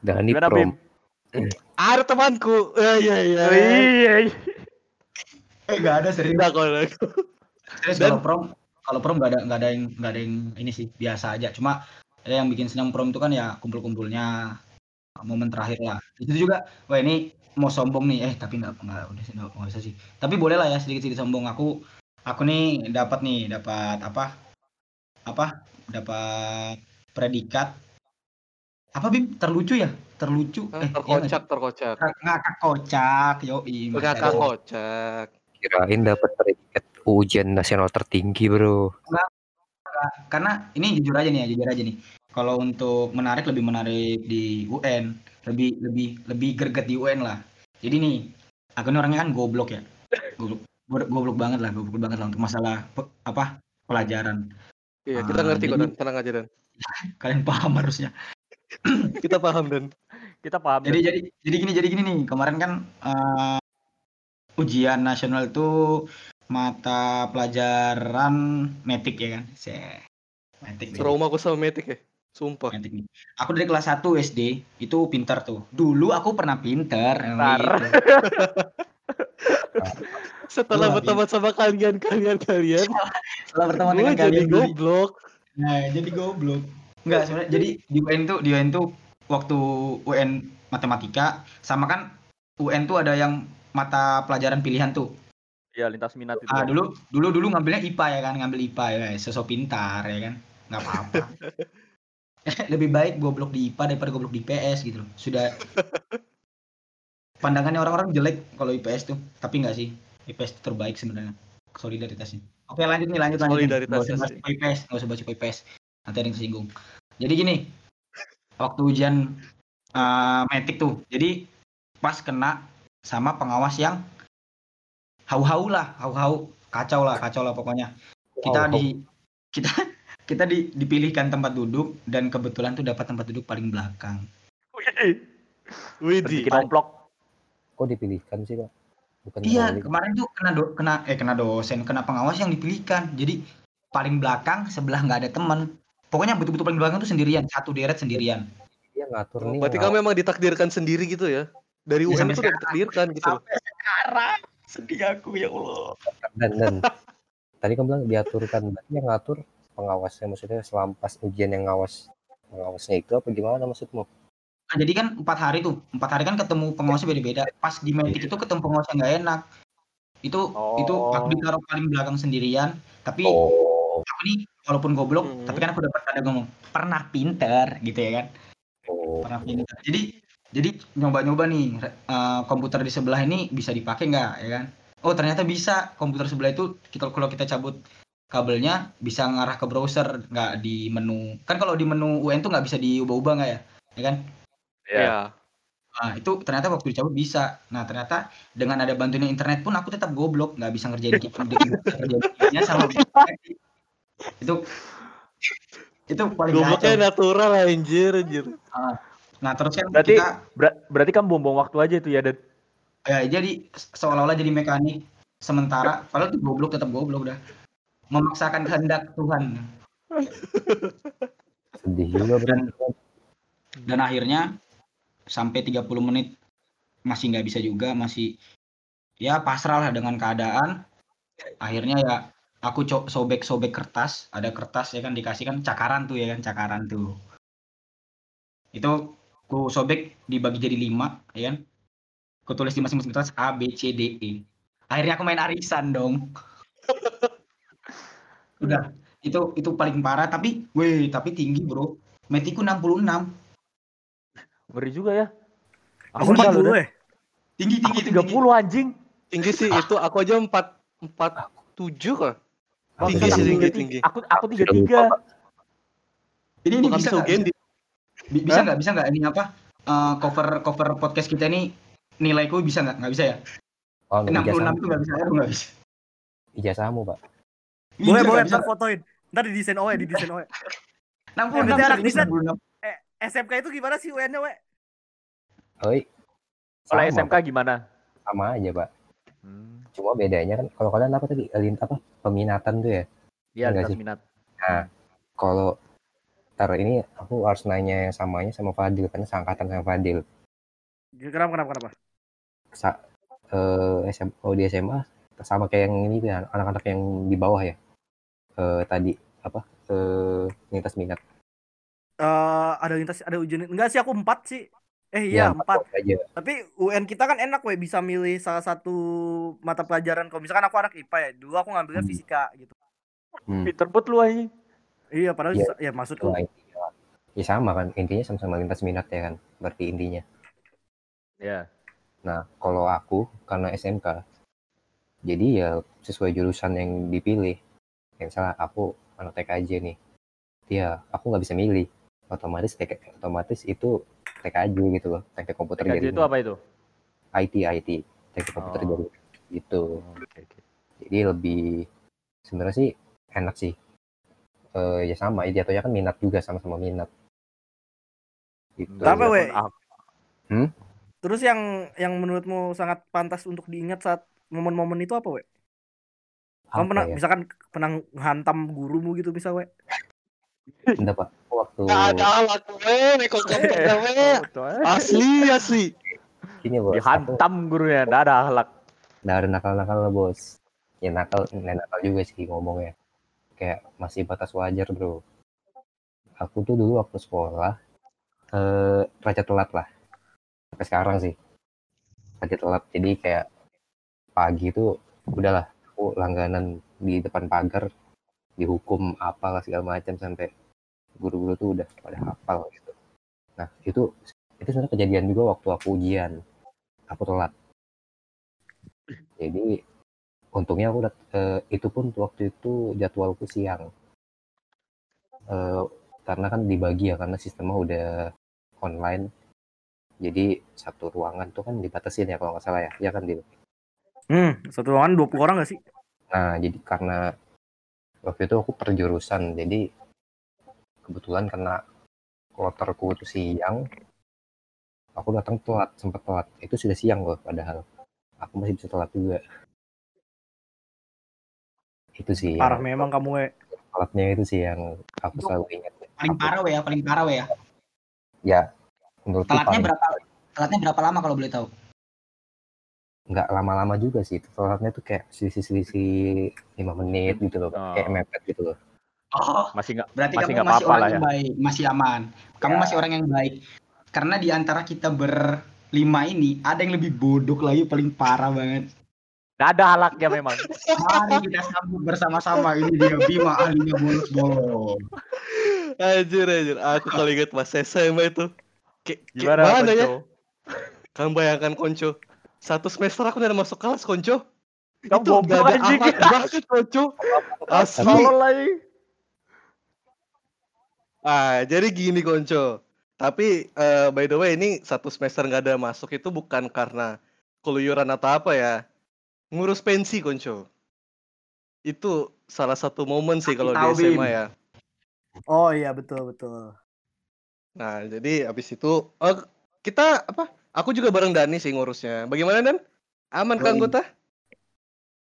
Dani Gimana prom. Bim? Ada temanku. Ya ya ya. Oh, iya. iya. Eh nggak ada serius. Tidak kalau aku. Serius Dan- kalau prom, kalau prom nggak ada nggak ada yang nggak ada yang ini sih biasa aja. Cuma ya yang bikin senang prom itu kan ya kumpul-kumpulnya momen terakhir lah. Itu juga, wah ini mau sombong nih, eh tapi nggak nggak udah sih nggak usah sih. Tapi boleh lah ya sedikit-sedikit sombong. Aku aku nih dapat nih dapat apa apa dapat predikat apa bib terlucu ya terlucu Ah, eh iya nggak sih? Terkocak terkocak. ngakak kocak Mas Ngakak kocak. Kirain dapat predikat ujian nasional tertinggi bro. karena ini jujur aja nih ya jujur aja nih kalau untuk menarik lebih menarik di UN lebih lebih lebih greget di UN lah jadi nih aku ini orangnya kan goblok ya goblok goblok, banget lah goblok banget lah untuk masalah pe- apa pelajaran Iya, kita Ah, ngerti kok Dan. Tenang aja Dan. [LAUGHS] kalian paham harusnya Kita paham Dan. Kita paham. jadi jadi jadi gini jadi gini nih kemarin kan eh, ujian nasional itu mata pelajaran metik ya kan se metik. Trauma aku sama Matic ya. Sumpah. Metik. Aku dari kelas 1 SD itu pintar tuh. Dulu aku pernah pintar. Pintar. [LAUGHS] Setelah berteman sama kalian, kalian, kalian, [LAUGHS] Setelah berteman dengan jadi kalian dulu. goblok. Nah, jadi goblok. Enggak sebenarnya. Jadi di UN tuh di UN tuh waktu UN matematika sama kan UN tuh ada yang mata pelajaran pilihan tuh. Iya, lintas minat itu. Ah, dulu dulu dulu ngambilnya IPA ya kan, ngambil IPA ya, sosok pintar ya kan. Nggak apa-apa. [LAUGHS] Lebih baik goblok di IPA daripada goblok di IPS gitu loh. Sudah pandangannya orang-orang jelek kalau IPS tuh, tapi nggak sih. IPS itu terbaik sebenarnya solidaritasnya. Oke, lanjut nih, lanjut lanjut. Solidaritasnya usah. IPS, nggak usah bahas IPS. Nanti ada yang tersinggung. Jadi gini, waktu ujian uh, metik tuh, jadi pas kena sama pengawas yang hau-hau lah, hau-hau, kacau lah, kacau lah pokoknya. Kita Hau-hau. di kita kita di, dipilihkan tempat duduk dan kebetulan tuh dapat tempat duduk paling belakang. Wih, Widih. Bikin omplok. Kok dipilihkan sih pak? Bukan Iya, kembali. kemarin tuh kena do, kena eh kena dosen, kena pengawas yang dipilihkan. Jadi paling belakang sebelah nggak ada teman. Pokoknya betul-betul paling belakang tuh sendirian, satu deret sendirian. Dia ngatur Oh, nih. berarti kamu memang ditakdirkan sendiri gitu ya? Dari Ya, UN tuh udah ditakdirkan gitu. loh. Sampai sekarang sedih aku ya Allah. dan dan tadi kamu bilang diaturkan berarti yang ngatur pengawasnya maksudnya selama pas ujian yang ngawas pengawasnya itu apa gimana maksudmu? Nah, jadi kan empat hari tuh, empat hari kan ketemu pengawasnya beda-beda. Pas di medik itu ketemu pengawasnya nggak enak. Itu itu aku Oh. ditaruh paling belakang sendirian. Tapi Oh, aku nih walaupun goblok, Hmm. tapi kan aku dapat ada ngomong pernah pinter gitu ya kan. oh, Pernah pinter. Jadi jadi nyoba-nyoba nih eh, komputer di sebelah ini bisa dipakai nggak ya kan? Oh ternyata bisa komputer sebelah itu kita kalau kita cabut kabelnya bisa ngarah ke browser nggak di menu kan kalau di menu UN tuh nggak bisa diubah-ubah nggak ya ya kan Iya. Iya. Nah, itu ternyata waktu dicabut bisa. Nah, ternyata dengan ada bantuan internet pun aku tetap goblok, nggak bisa ngerjain kicknya sama [LAUGHS] itu itu paling Gobloknya natural anjir anjir. Nah, terus kan Berarti- kita Ber- berarti kan buang-buang waktu aja itu ya, Dan. ya, jadi se- seolah-olah jadi mekanik sementara padahal tuh goblok tetap goblok udah. Memaksakan kehendak Tuhan. [LAUGHS] sedih juga berarti. Dan akhirnya sampai 30 menit masih nggak bisa juga, masih ya pasrah lah dengan keadaan. Akhirnya ya aku sobek-sobek kertas, ada kertas ya kan dikasih kan cakaran tuh ya kan cakaran tuh. Itu ku sobek dibagi jadi lima ya kan. Ku tulis di masing-masing kertas A B C D E. Akhirnya aku main arisan dong. [LAUGHS] Udah, itu itu paling parah tapi weh tapi tinggi bro. Metiku 66. Ngeri juga ya. Aku Aku empat udah- puluh ya. Tinggi Aku tinggi tinggi. 30 anjing. Tinggi sih itu aku aja 4 4 7 kah? Aku Tinggi sih, tinggi. tinggi. Aku aku Sudah 33. Ini ini bisa? Sogendi. Bi- Bisa nggak? Bisa nggak ini apa? eh, cover cover podcast kita ini nilaiku bisa nggak? Nggak bisa ya? Oh, nggak 66 ijazah, tuh nggak bisa. Nggak bisa. ijazahmu pak. Boleh boleh ntar fotoin. Ntar di desain OE, di desain OE. 66 [LAUGHS] Eh, anak serius bisa- 66. SMK itu gimana sih UN-nya, we? Oi. Kalau SMK Pak. gimana? sama aja pak Hmm. cuma bedanya kan kalau kalian apa tadi Lin- apa peminatan tuh ya Iya, lintas sih. minat. nah kalau ntar ini aku harus nanya yang samanya sama Fadil karena seangkatan sama Fadil Kenapa kenapa kenapa? Sa eh, SM, oh di SMA sama kayak yang ini kan anak-anak yang di bawah ya eh, tadi apa eh, lintas minat Eh ada lintas ada ujian enggak sih aku empat sih. Eh iya Ya, empat. aja Tapi UN kita kan enak we bisa milih salah satu mata pelajaran. Kalau misalkan aku anak IPA ya, dulu aku ngambilnya Hmm. fisika gitu. hmm. Pinter bet lu aja. Iya, padahal Iya. sa- ya maksudku ya sama kan intinya sama-sama lintas minat ya kan berarti intinya Ya. Nah, kalau aku karena SMK, jadi ya sesuai jurusan yang dipilih. Kayak misalnya aku anak TKJ nih, dia aku nggak bisa milih. Otomatis TK, otomatis itu TKJ gitu loh, teknik komputer TKJ jaringan. itu apa itu? IT, IT, teknik komputer Oh. jaringan. Gitu. Oh, oke. Jadi lebih sebenarnya sih enak sih. Eh ya sama, ya jatuhnya kan minat juga sama-sama minat. Gitu. Tapi, we, Ah, Terus yang yang menurutmu sangat pantas untuk diingat saat momen-momen itu apa, we? Kamu Apa pernah ya? misalkan pernah hantam gurumu gitu bisa, we? Enggak, Pak. Aku Waktu Gak ada alat gue, nekok kamu Betul, eh. Asli, asli. ini bos, aku Dihantam gurunya, akhlak. nggak ada nakal-nakal lah bos ya nakal nakal juga sih ngomongnya kayak masih batas wajar bro. Aku tuh dulu waktu sekolah eh raja telat lah. Sampai sekarang sih. Raja telat. Jadi kayak pagi tuh udahlah aku langganan di depan pagar dihukum apalah segala macam sampai guru-guru tuh udah pada hafal gitu. Nah itu itu sebenarnya kejadian juga waktu aku ujian. Aku telat. Jadi untungnya aku dat- eh, itu pun waktu itu jadwalku siang. Eh, karena kan dibagi ya karena sistemnya udah online. Jadi satu ruangan tuh kan dibatasin ya kalau nggak salah ya. Ya kan di Hmm, satu ruangan 20 orang gak sih? nah jadi karena waktu itu aku perjurusan jadi kebetulan kena kloterku itu siang. Aku datang telat sempat telat. Itu sudah siang loh padahal. Aku masih bisa telat juga itu sih Parah yang memang kamu, we. telatnya itu sih yang aku Itu selalu ingat Paling parah we ya, paling parah we ya. ya menurutku Telatnya paling berapa? Telatnya berapa lama kalau boleh tahu? nggak lama-lama juga sih telatnya tuh kayak selisih-selisih lima menit gitu loh Oh. kayak mepet gitu loh Oh, Masih nggak berarti Masih kamu masih orang lah yang ya. baik, masih aman. Kamu Ya. masih orang yang baik. Karena di antara kita berlima ini ada yang lebih bodoh lagi paling parah banget. Nggak ada halaknya memang. Mari kita sambut bersama-sama ini dia Bima ahlinya bolos-bolos. Anjir, anjir. Aku kalau inget Mas SMA itu. Kayak kayak Gimana mana ya? Kamu bayangkan Konco. Satu semester aku udah masuk kelas Konco. Kamu itu gak ada anjing. banget Konco. Asli. Lagi. Ah, jadi gini Konco. Tapi eh, by the way ini satu semester nggak ada masuk itu bukan karena keluyuran atau apa ya. Ngurus pensi Konco. Itu salah satu momen sih kalau di. SMA ya. Oh iya, betul, betul. Nah, jadi habis itu oh, kita apa? Aku juga bareng Dani sih ngurusnya. Bagaimana Dan? Aman kan anggota?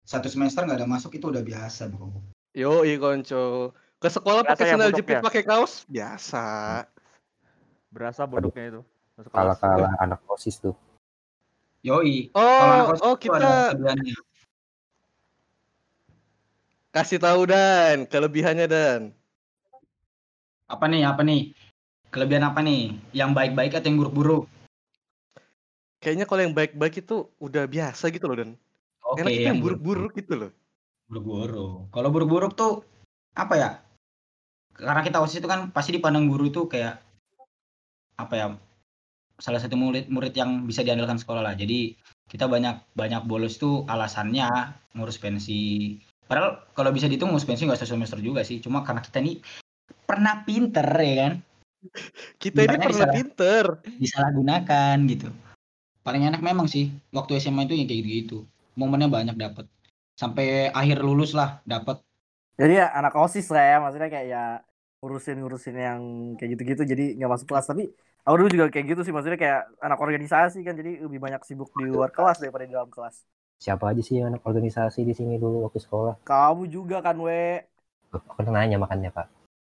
Satu semester nggak ada masuk itu udah biasa, Bro. Yo, Konco. Ke sekolah pakai ya sandal jepit pakai kaos? Biasa. Berasa bodohnya itu. Kalah-kalah anak osis tuh Yoi. Oh, oh kita kasih tahu Dan, kelebihannya Dan. Apa nih? Apa nih? Kelebihan apa nih? Yang baik-baik atau yang buruk-buruk? Kayaknya kalau yang baik-baik itu udah biasa gitu loh Dan. Enak itu yang buruk- buruk-buruk gitu loh. Buruk-buruk. Kalau buruk-buruk tuh apa ya? Karena kita OSIS itu kan pasti dipandang guru itu kayak apa ya? Salah satu murid murid yang bisa diandalkan sekolah lah. Jadi kita banyak banyak bolos tuh alasannya ngurus pensi. Padahal kalau bisa dihitung ngurus pensi nggak satu semester juga sih. Cuma karena kita nih pernah pinter ya kan, Kita ini Makanya pernah bisa- pinter. disalahgunakan gitu. Paling enak memang sih waktu SMA itu yang kayak gitu. Momennya banyak dapat. Sampai akhir lulus lah dapat Jadi ya anak osis lah ya, maksudnya kayak ya ngurusin-ngurusin yang kayak gitu-gitu jadi nggak masuk kelas tapi aku dulu juga kayak gitu sih maksudnya kayak anak organisasi kan jadi lebih banyak sibuk di luar kelas daripada di dalam kelas Siapa aja sih yang anak organisasi di sini dulu waktu sekolah? kamu juga kan we Loh, Aku nanya makanya pak.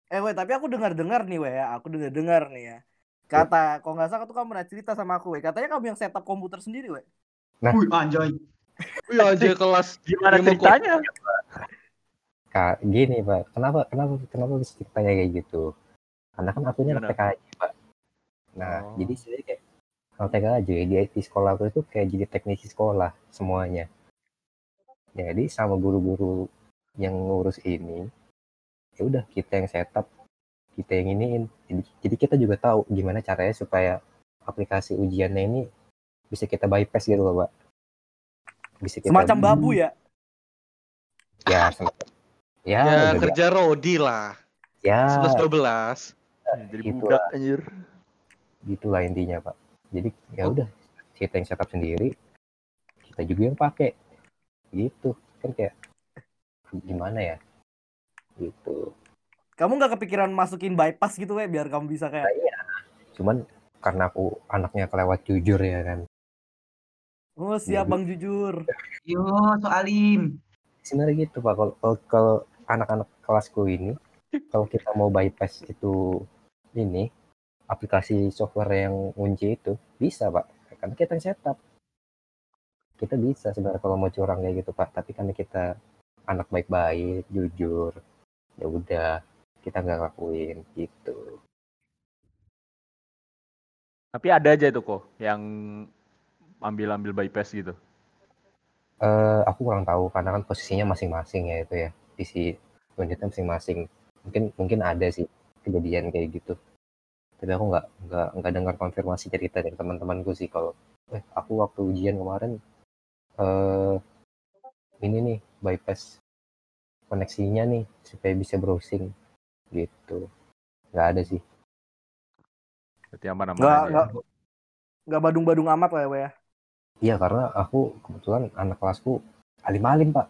eh we tapi aku dengar-dengar nih we ya aku dengar-dengar nih ya kata kalau nggak salah tuh kamu pernah cerita sama aku we katanya kamu yang setup komputer sendiri we Wih, anjay. Wih aja kelas Gimana ceritanya? Kak, gini pak, kenapa kenapa kenapa bisa ceritanya kayak gitu? Karena kan akunya anak? TKJ pak. Nah, Oh. jadi saya kayak anak TKJ di IT sekolah aku itu kayak jadi teknisi sekolah semuanya. Jadi sama guru-guru yang ngurus ini, ya udah kita yang setup, kita yang iniin. Jadi, jadi kita juga tahu gimana caranya supaya aplikasi ujiannya ini bisa kita bypass gitu loh pak. Bisa kita semacam babu ya ya semacam ya, Ya udah- kerja Rodi lah ya 11-12 Jadi Gitu budak lah. anjir. Gitulah intinya pak. Jadi ya udah kita yang setup sendiri kita juga yang pakai. Gitu. Kan kayak gimana ya? Gitu. Kamu nggak kepikiran masukin bypass gitu we biar kamu bisa kayak cuman karena aku anaknya kelewat jujur ya kan. Oh siap Jadi- bang jujur. Yo, soalin. sebenarnya gitu pak. Kalau kalau- kalau anak-anak kelasku ini kalau kita mau bypass itu ini aplikasi software yang kunci itu bisa pak. Karena kita yang setup. Kita bisa sebenarnya kalau mau curang kayak gitu pak. Tapi karena kita anak baik-baik jujur ya udah kita nggak lakuin gitu. Tapi ada aja itu kok yang ambil-ambil bypass gitu. eh aku kurang tahu karena kan posisinya masing-masing ya itu ya. Isi unitnya masing-masing. Mungkin mungkin ada sih kejadian kayak gitu tapi aku nggak nggak nggak dengar konfirmasi cerita dari teman-temanku sih kalau eh aku waktu ujian kemarin eh ini nih bypass koneksinya nih supaya bisa browsing gitu nggak ada sih Berarti aman-aman nggak aja. ya. nggak nggak badung-badung amat lah ya ya iya karena aku kebetulan anak kelasku alim-alim pak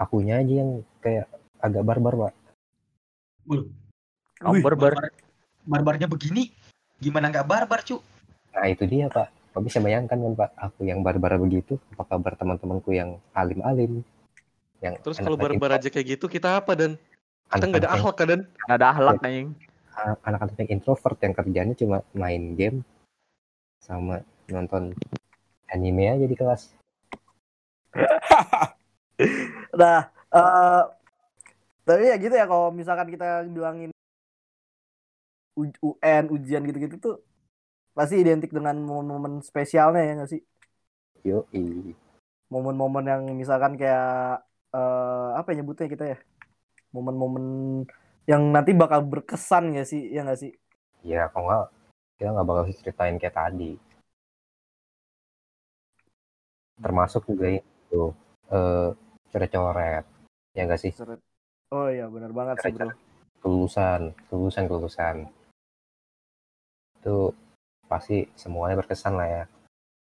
akunya aja yang kayak agak barbar pak Kamu barbar. Barbarnya begini. Gimana nggak barbar, cu? Nah itu dia pak. Kau bisa bayangkan kan pak, aku yang barbar begitu, apa kabar teman-temanku yang alim-alim, yang Terus kalau barbar aja kayak gitu kita apa dan kita nggak ada akhlak kan dan Nggak ada ahlak anjing. yang- anak-anak yang introvert yang kerjanya cuma main game sama nonton anime aja di kelas. [LAUGHS] Nah, eh tapi ya gitu ya kalau misalkan kita bilangin UN, ujian gitu-gitu tuh pasti identik dengan momen-momen spesialnya ya nggak sih? Yo Momen-momen yang misalkan kayak eh apa ya nyebutnya kita ya? Momen-momen yang nanti bakal berkesan nggak sih? Ya nggak sih? ya kalau nggak kita nggak bakal ceritain kayak tadi. Termasuk juga itu eh coret-coret, ya nggak sih? Oh iya benar banget sih bro. kelulusan, kelulusan, kelulusan. Itu pasti semuanya berkesan lah ya.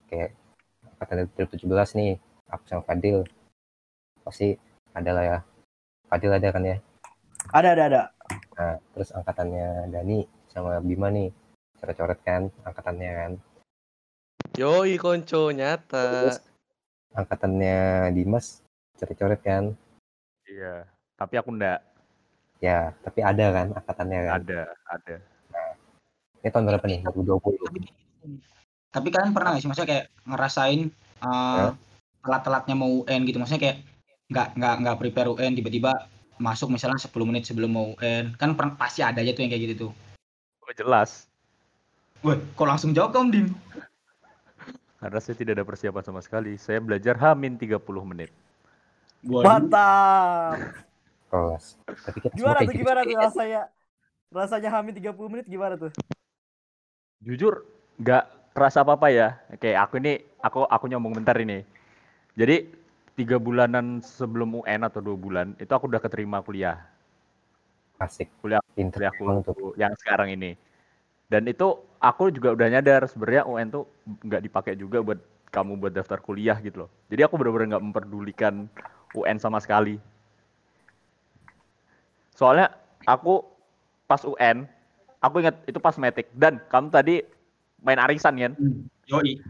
Kayak angkatan 2017 nih, aku sama Fadil. Pasti ada lah ya. Fadil ada kan ya. Ada ada ada. Nah, terus angkatannya Dani sama Bima nih. Coret-coret kan angkatannya kan. yoi konco nyata. Terus angkatannya Dimas coret-coret kan. Iya. Tapi aku ndak. Ya, tapi ada kan angkatannya kan. Ada, ada. Ini tahun berapa nih? 2020. Tapi, tapi kalian pernah nggak sih maksudnya kayak ngerasain uh, Ya. telat-telatnya mau UN gitu maksudnya kayak nggak nggak nggak prepare UN tiba-tiba masuk misalnya 10 menit sebelum mau UN kan pernah pasti ada aja tuh yang kayak gitu tuh. Oh, jelas. Wah, kok langsung jawab kamu, Dim? Karena saya tidak ada persiapan sama sekali. Saya belajar Hamin 30 menit. Mantap. Kelas. Tapi kita Gimana tuh gitu. gimana tuh rasanya? Rasanya hamil 30 menit gimana tuh? Jujur, nggak kerasa apa-apa ya. Kayak aku ini, aku aku nyambung bentar ini. Jadi tiga bulanan sebelum UN atau dua bulan itu aku udah keterima kuliah. Asik. Kuliah- kuliahku emang tuh. yang sekarang ini. Dan itu aku juga udah nyadar sebenarnya UN tuh nggak dipakai juga buat kamu buat daftar kuliah gitu loh. Jadi aku benar-benar nggak memperdulikan UN sama sekali. Soalnya aku pas UN, aku ingat itu pas metik dan kamu tadi main arisan kan? Hmm, Yoi.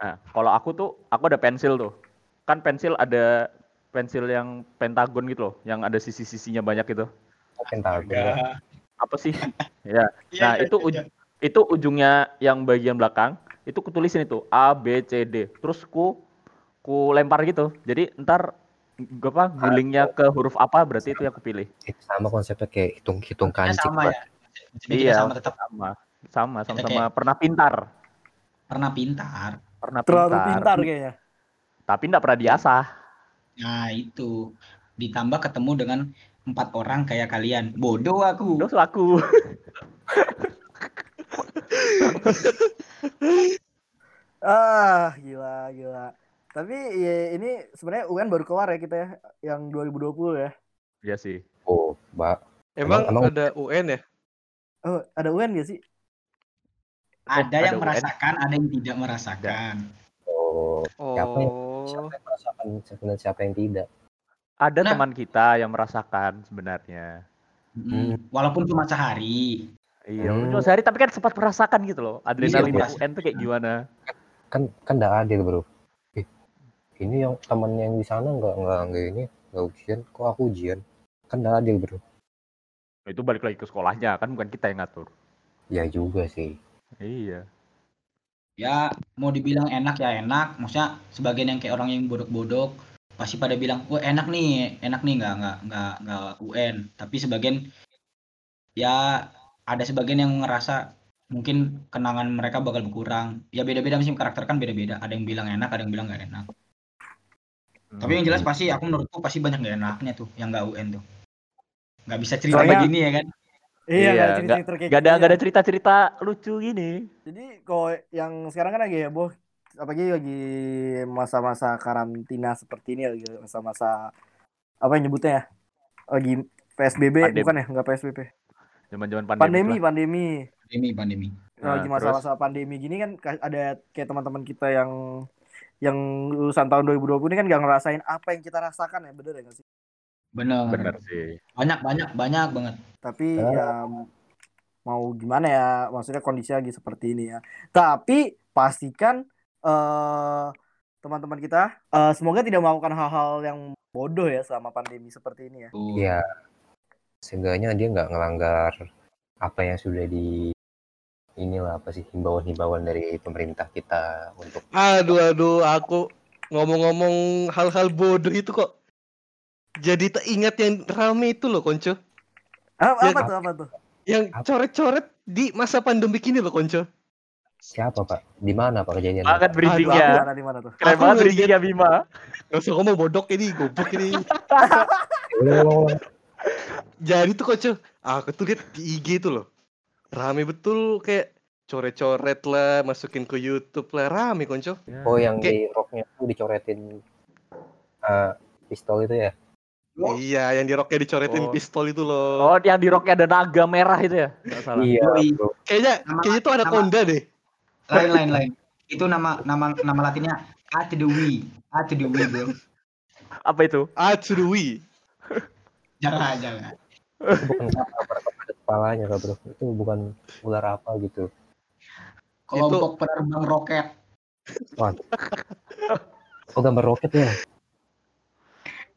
Nah, kalau aku tuh aku ada pensil tuh. Kan pensil ada pensil yang pentagon gitu loh, yang ada sisi-sisinya banyak gitu. Pentagon ya. Apa sih? [LAUGHS] ya. Iya, Nah, iya, itu iya, uj- itu ujungnya yang bagian belakang itu kutulisin itu A B C D. Terus ku ku lempar gitu. Jadi ntar g- apa gulingnya ke huruf apa berarti itu yang aku pilih. Sama konsepnya kayak hitung-hitung Ya, kanji. sama Pak. ya. Jadi Iya. sama tetap Sama. Sama sama-sama kayak- pernah pintar. pernah pintar. Pernah Terlalu pintar. pintar kayaknya. Tapi enggak pernah diasah. Nah itu ditambah ketemu dengan empat orang kayak kalian. Bodoh aku. Terus aku. [LAUGHS] Ah, gila, gila. Tapi ya, ini sebenarnya UN baru keluar ya kita ya, yang 2020 ya. Iya sih. Oh, Mbak. Emang, Emang- ada UN ya? Oh, ada UN gak sih? Ada ada yang UN. merasakan, ada yang tidak merasakan. Oh, Siapa yang- Oh. siapa yang merasakan sebenarnya siapa yang tidak? Ada Nah. teman kita yang merasakan sebenarnya. Mm, Walaupun cuma sehari. Iya, Hmm. cuma sehari tapi kan sempat merasakan gitu loh. Adrenalin Iya, UN tuh kayak gimana? Kan kan enggak adil, Bro. Ih, ini yang teman yang di sana enggak enggak enggak ini, enggak ujian, kok aku ujian? Kan enggak adil, Bro. Itu balik lagi ke sekolahnya kan bukan kita yang ngatur. Ya juga sih. Iya. Ya mau dibilang enak ya enak. Maksudnya sebagian yang kayak orang yang bodok-bodok pasti pada bilang, wah enak nih, enak nih nggak nggak nggak nggak UN. Tapi sebagian ya ada sebagian yang ngerasa mungkin kenangan mereka bakal berkurang. Ya beda-beda sih karakter kan beda-beda. Ada yang bilang enak, ada yang bilang nggak enak. Tapi yang jelas pasti aku menurutku pasti banyak nggak enaknya tuh yang nggak UN tuh. Nggak bisa cerita Soalnya- begini ya kan? Iya, Iya, nggak ada cerita-cerita kayak Gak ada gini gak ya. ada cerita-cerita lucu gini. Jadi kalau yang sekarang kan lagi heboh apalagi lagi masa-masa karantina seperti ini lagi masa-masa apa yang nyebutnya ya? Lagi PSBB Pandemi. bukan ya? Enggak PSBB. Zaman-zaman pandemi. Pandemi, lah. pandemi. Pandemi, pandemi. Nah, lagi terus? masa-masa pandemi gini kan ka- ada kayak teman-teman kita yang yang lulusan tahun 2020 ini kan gak ngerasain apa yang kita rasakan ya bener ya nggak sih? Bener. Bener sih. Banyak, banyak, banyak banget. Tapi Ah. ya mau gimana ya maksudnya kondisi lagi seperti ini ya. Tapi pastikan eh teman-teman kita eh, semoga tidak melakukan hal-hal yang bodoh ya selama pandemi seperti ini ya. Iya. Seenggaknya dia nggak ngelanggar apa yang sudah di inilah apa sih himbauan-himbauan dari pemerintah kita untuk Aduh, aduh, aku ngomong-ngomong hal-hal bodoh itu kok jadi teringat yang rame itu loh, Konco. Apa, Ya, apa tuh apa tuh? Yang coret-coret di masa pandemi ini loh, Konco. siapa pak? Di mana pak kejadiannya? Banget Di briefingnya. mana di mana tuh? Keren banget briefingnya Bima. Gak usah ngomong bodok ini, goblok ini. [LAUGHS] Jadi tuh Konco, aku tuh lihat di IG itu loh. Rame betul kayak coret-coret lah, masukin ke YouTube lah, rame Konco. Oh yang Kayak- di roknya tuh dicoretin eh, pistol itu ya? Oh. Iya, yang di roknya dicoretin Oh. pistol itu loh. Oh, yang di roknya ada naga merah itu ya? Nggak salah. Iya. Bro. Kayaknya, Nama- kayaknya tuh ada nama- konda deh. lain lain lain itu nama nama nama latinnya A to the W A to the W bro Apa itu? Ah, to the Wii. jangan jangan Itu bukan apa ada kepalanya kak bro. Itu bukan ular apa gitu. kelompok penerbang roket Oh gambar roket ya?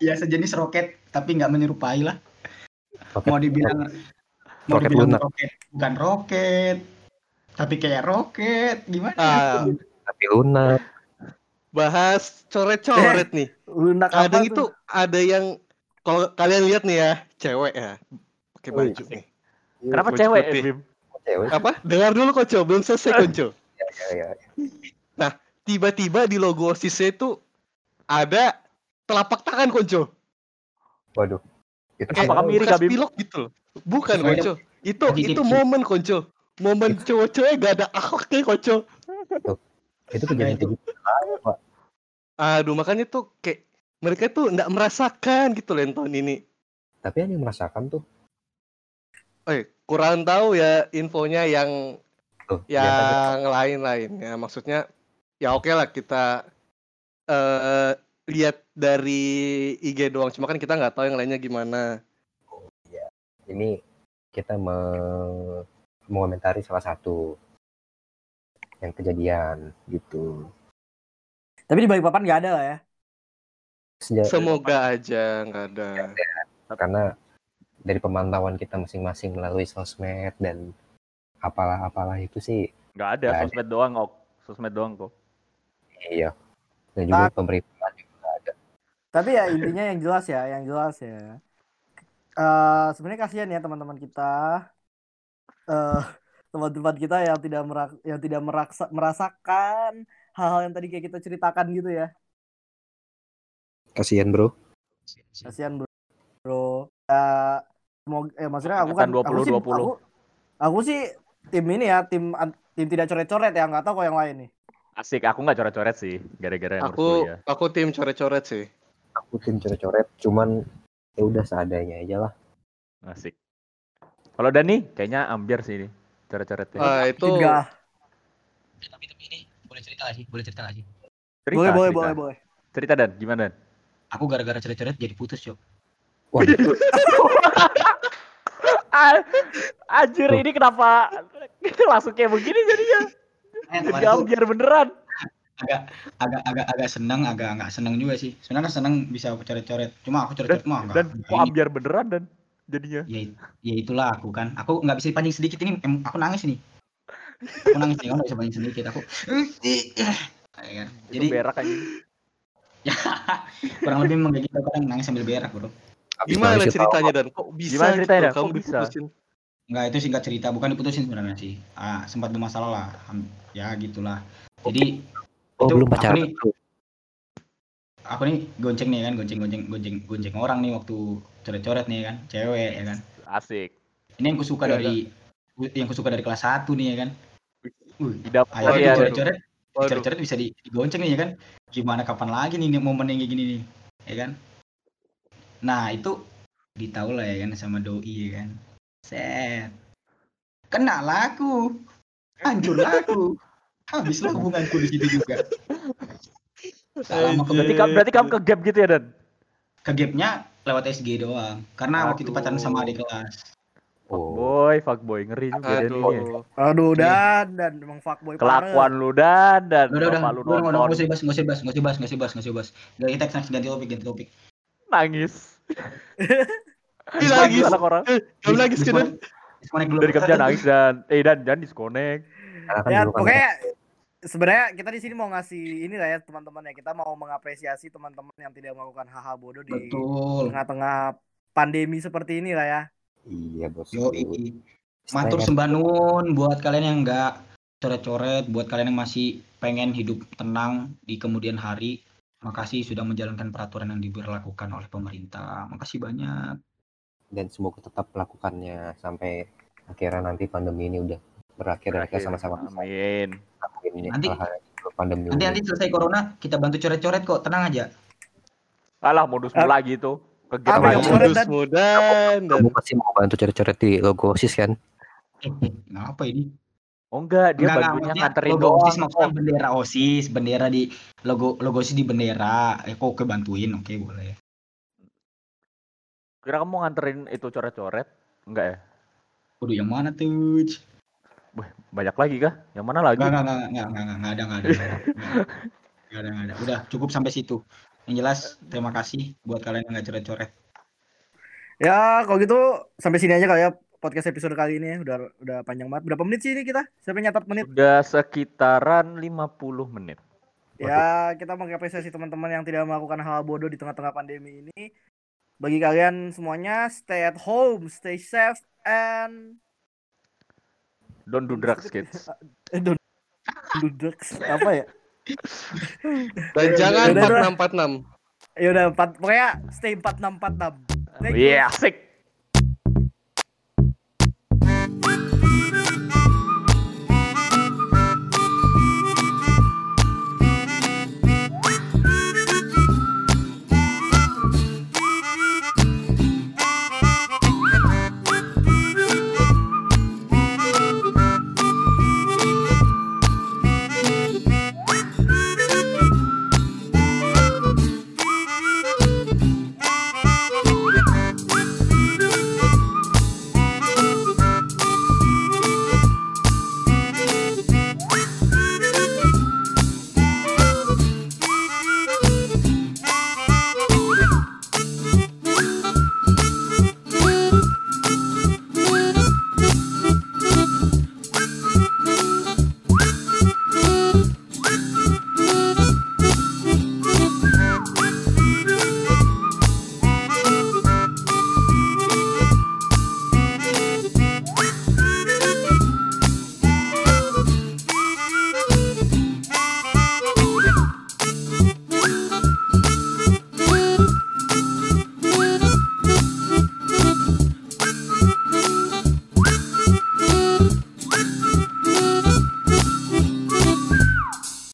Ya sejenis roket tapi nggak menyerupai lah Roket. mau dibilang mau Roket dibilang lunak. roket bukan roket tapi kayak roket gimana Ah. Tapi lunak. Bahas coret-coret nih. Lunak apa Kadang tuh? itu ada yang kalau kalian lihat nih ya, cewek ya, pakai Wih. baju nih. Kenapa Baju cewek, putih. Cewek. Apa? Dengar dulu Konco, belum selesai Konco. [LAUGHS] Ya, ya. Tiba-tiba di logo OSIS itu ada telapak tangan Konco. Waduh. Itu Kayak bekas Kak, Bim? pilok gitu loh. Bukan Konco. Itu itu momen Konco. Momen cowok-cowok gak ada akhlaknya Konco. itu kejadian kayak gitu. Aduh, makanya tuh kayak mereka tuh nggak merasakan gitu loh tahun ini. Tapi ada yang merasakan tuh. Eh, kurang tahu ya infonya yang Tuh, yang tadi. yang lain-lain ya maksudnya ya oke lah kita eh lihat dari IG doang cuma kan kita nggak tahu yang lainnya gimana ini kita me- mengomentari salah satu yang kejadian gitu. Tapi di Balikpapan nggak ada lah ya. Seja- Semoga aja nggak ada. karena dari pemantauan kita masing-masing melalui sosmed dan apalah-apalah itu sih Nggak ada, ada. sosmed doang kok. Sosmed doang kok. iya. Dan juga Tak- pemerintahan juga nggak ada. Tapi ya intinya yang jelas ya, yang jelas ya. Eh sebenarnya kasihan ya teman-teman kita. eh teman-teman kita yang tidak merak- yang tidak meraksa- merasakan hal-hal yang tadi kayak kita ceritakan gitu ya. Kasihan bro. Kasihan bro. Bro. Ya, semoga eh maksudnya aku kan Angkatan aku sih 20, 20. aku, aku sih tim ini ya, tim tim tidak coret-coret ya, nggak tahu kok yang lain nih. Asik, aku nggak coret-coret sih. Gara-gara Aku kuliah. aku tim coret-coret sih. Aku tim coret-coret, cuman ya udah seadanya aja lah. Asik. Kalau Dani, kayaknya ambiar sih ini. Coret-coretnya. Ah itu Tiga. Tapi tapi ini boleh cerita gak sih? Boleh cerita gak sih? Cerita, Boleh, boleh, cerita. boleh, boleh. Cerita Dan, gimana Dan? Aku gara-gara coret-coret jadi putus, Cok. Waduh, [LAUGHS] Ah, Anjir, ini kenapa [LAUGHS] langsung kayak begini jadinya? Eh, Jadi tuh ambiar beneran. Agak agak agak agak seneng, agak nggak seneng juga sih. Sebenarnya seneng bisa aku coret-coret. Cuma aku coret-coret mah enggak. Dan kok ambiar beneran Dan jadinya. ya, ya itulah aku kan. Aku nggak bisa dipancing sedikit ini. Em, aku nangis nih. [LAUGHS] Aku nangis nih. Aku nggak bisa pancing sedikit. Aku. Ya kan? Jadi berak aja. [LAUGHS] kurang lebih memang kayak gitu kadang nangis sambil berak bro. gimana ceritanya dan kok bisa Gimana ceritanya, gitu? Dan? kamu bisa? diputusin? Enggak itu singkat cerita, bukan diputusin sebenarnya sih. Ah, sempat bermasalah lah. Ya gitulah. Jadi Oh, itu belum aku pacaran. nih- bro. aku nih gonceng nih kan, gonceng gonceng gonceng gonceng orang nih waktu coret-coret nih kan, cewek ya kan. Asik. Ini yang kusuka Iya, dari yang kusuka dari kelas 1 nih ya kan. Wih, Tidak dia waduh. coret-coret, coret-coret bisa di- digonceng nih ya kan. Gimana kapan lagi nih momen yang kayak gini nih, ya kan? Nah, itu ditahu lah ya kan sama doi ya kan. Set. Kena laku. Hancur laku. Habislah hubunganku di situ juga. Salah sama Berarti, berarti kamu ke gap gitu ya Dan? ke gapnya lewat SG doang. Karena waktu itu Aduh. pacaran sama adik kelas. Oh, Boy, fuckboy ngeri juga Dan ini. Aduh. Aduh, Iya. dan dan emang fuckboy Kelakuan lu Dan dan Udah, udah, lu Udah, udah, udah, nggak usah nggak usah dibahas, nggak usah dibahas, nggak usah dibahas, nggak usah. Ganti teks, next, ganti topik, ganti topik. nangis. [LAUGHS] Ih, nangis. Anak orang Eh, kamu nangis kan? Dan? Disconnect dulu. dari kerja nangis dan eh dan dan disconnect. Kan ya kan pokoknya sebenarnya kita di sini mau ngasih ini lah ya teman-teman ya kita mau mengapresiasi teman-teman yang tidak melakukan hal-hal bodoh di tengah-tengah pandemi seperti ini lah ya iya bos. Yoi. Matur nuwun buat kalian yang nggak coret-coret, buat kalian yang masih pengen hidup tenang di kemudian hari. Makasih sudah menjalankan peraturan yang diberlakukan oleh pemerintah. Makasih banyak. dan semoga tetap melakukannya sampai akhirnya nanti pandemi ini udah berakhir dan kita Berakhir. sama-sama Amin. ngelakuin Nanti- pandemi Nanti ini. nanti selesai corona kita bantu coret-coret kok, tenang aja. Alah modus Ah. lagi tuh. Ke gap Apa lagi. yang coret, Modus Dan? mudan dan Kamu pasti mau bantu coret-coret di logo OSIS kan? Eh, ngapa ini? Oh enggak, dia Enggak, maksudnya nganterin logo doang. OSIS maksudnya bendera OSIS, bendera di logo logo OSIS di bendera. Eh kok oke bantuin, oke boleh. Kira kamu mau nganterin itu coret-coret? Enggak ya? Waduh yang mana tuh? Wih, banyak lagi kah? Yang mana lagi? Enggak, enggak, enggak, enggak, enggak, enggak, enggak ada, enggak ada. Enggak ada, enggak ada. Udah cukup sampai situ. Yang jelas terima kasih buat kalian yang nggak coret-coret. ya kalau gitu sampai sini aja kali ya podcast episode kali ini ya. udah udah panjang banget berapa menit sih ini kita siapa yang nyatat menit Udah sekitaran 50 menit. ya kita mengapresiasi teman-teman yang tidak melakukan hal bodoh di tengah-tengah pandemi ini bagi kalian semuanya stay at home stay safe and Don't do drugs, kids. [LAUGHS] Eh, don't do drugs apa ya dan jangan Udah, udah. 4646. ya udah empat pokoknya stay empat enam empat enam Iya, asik.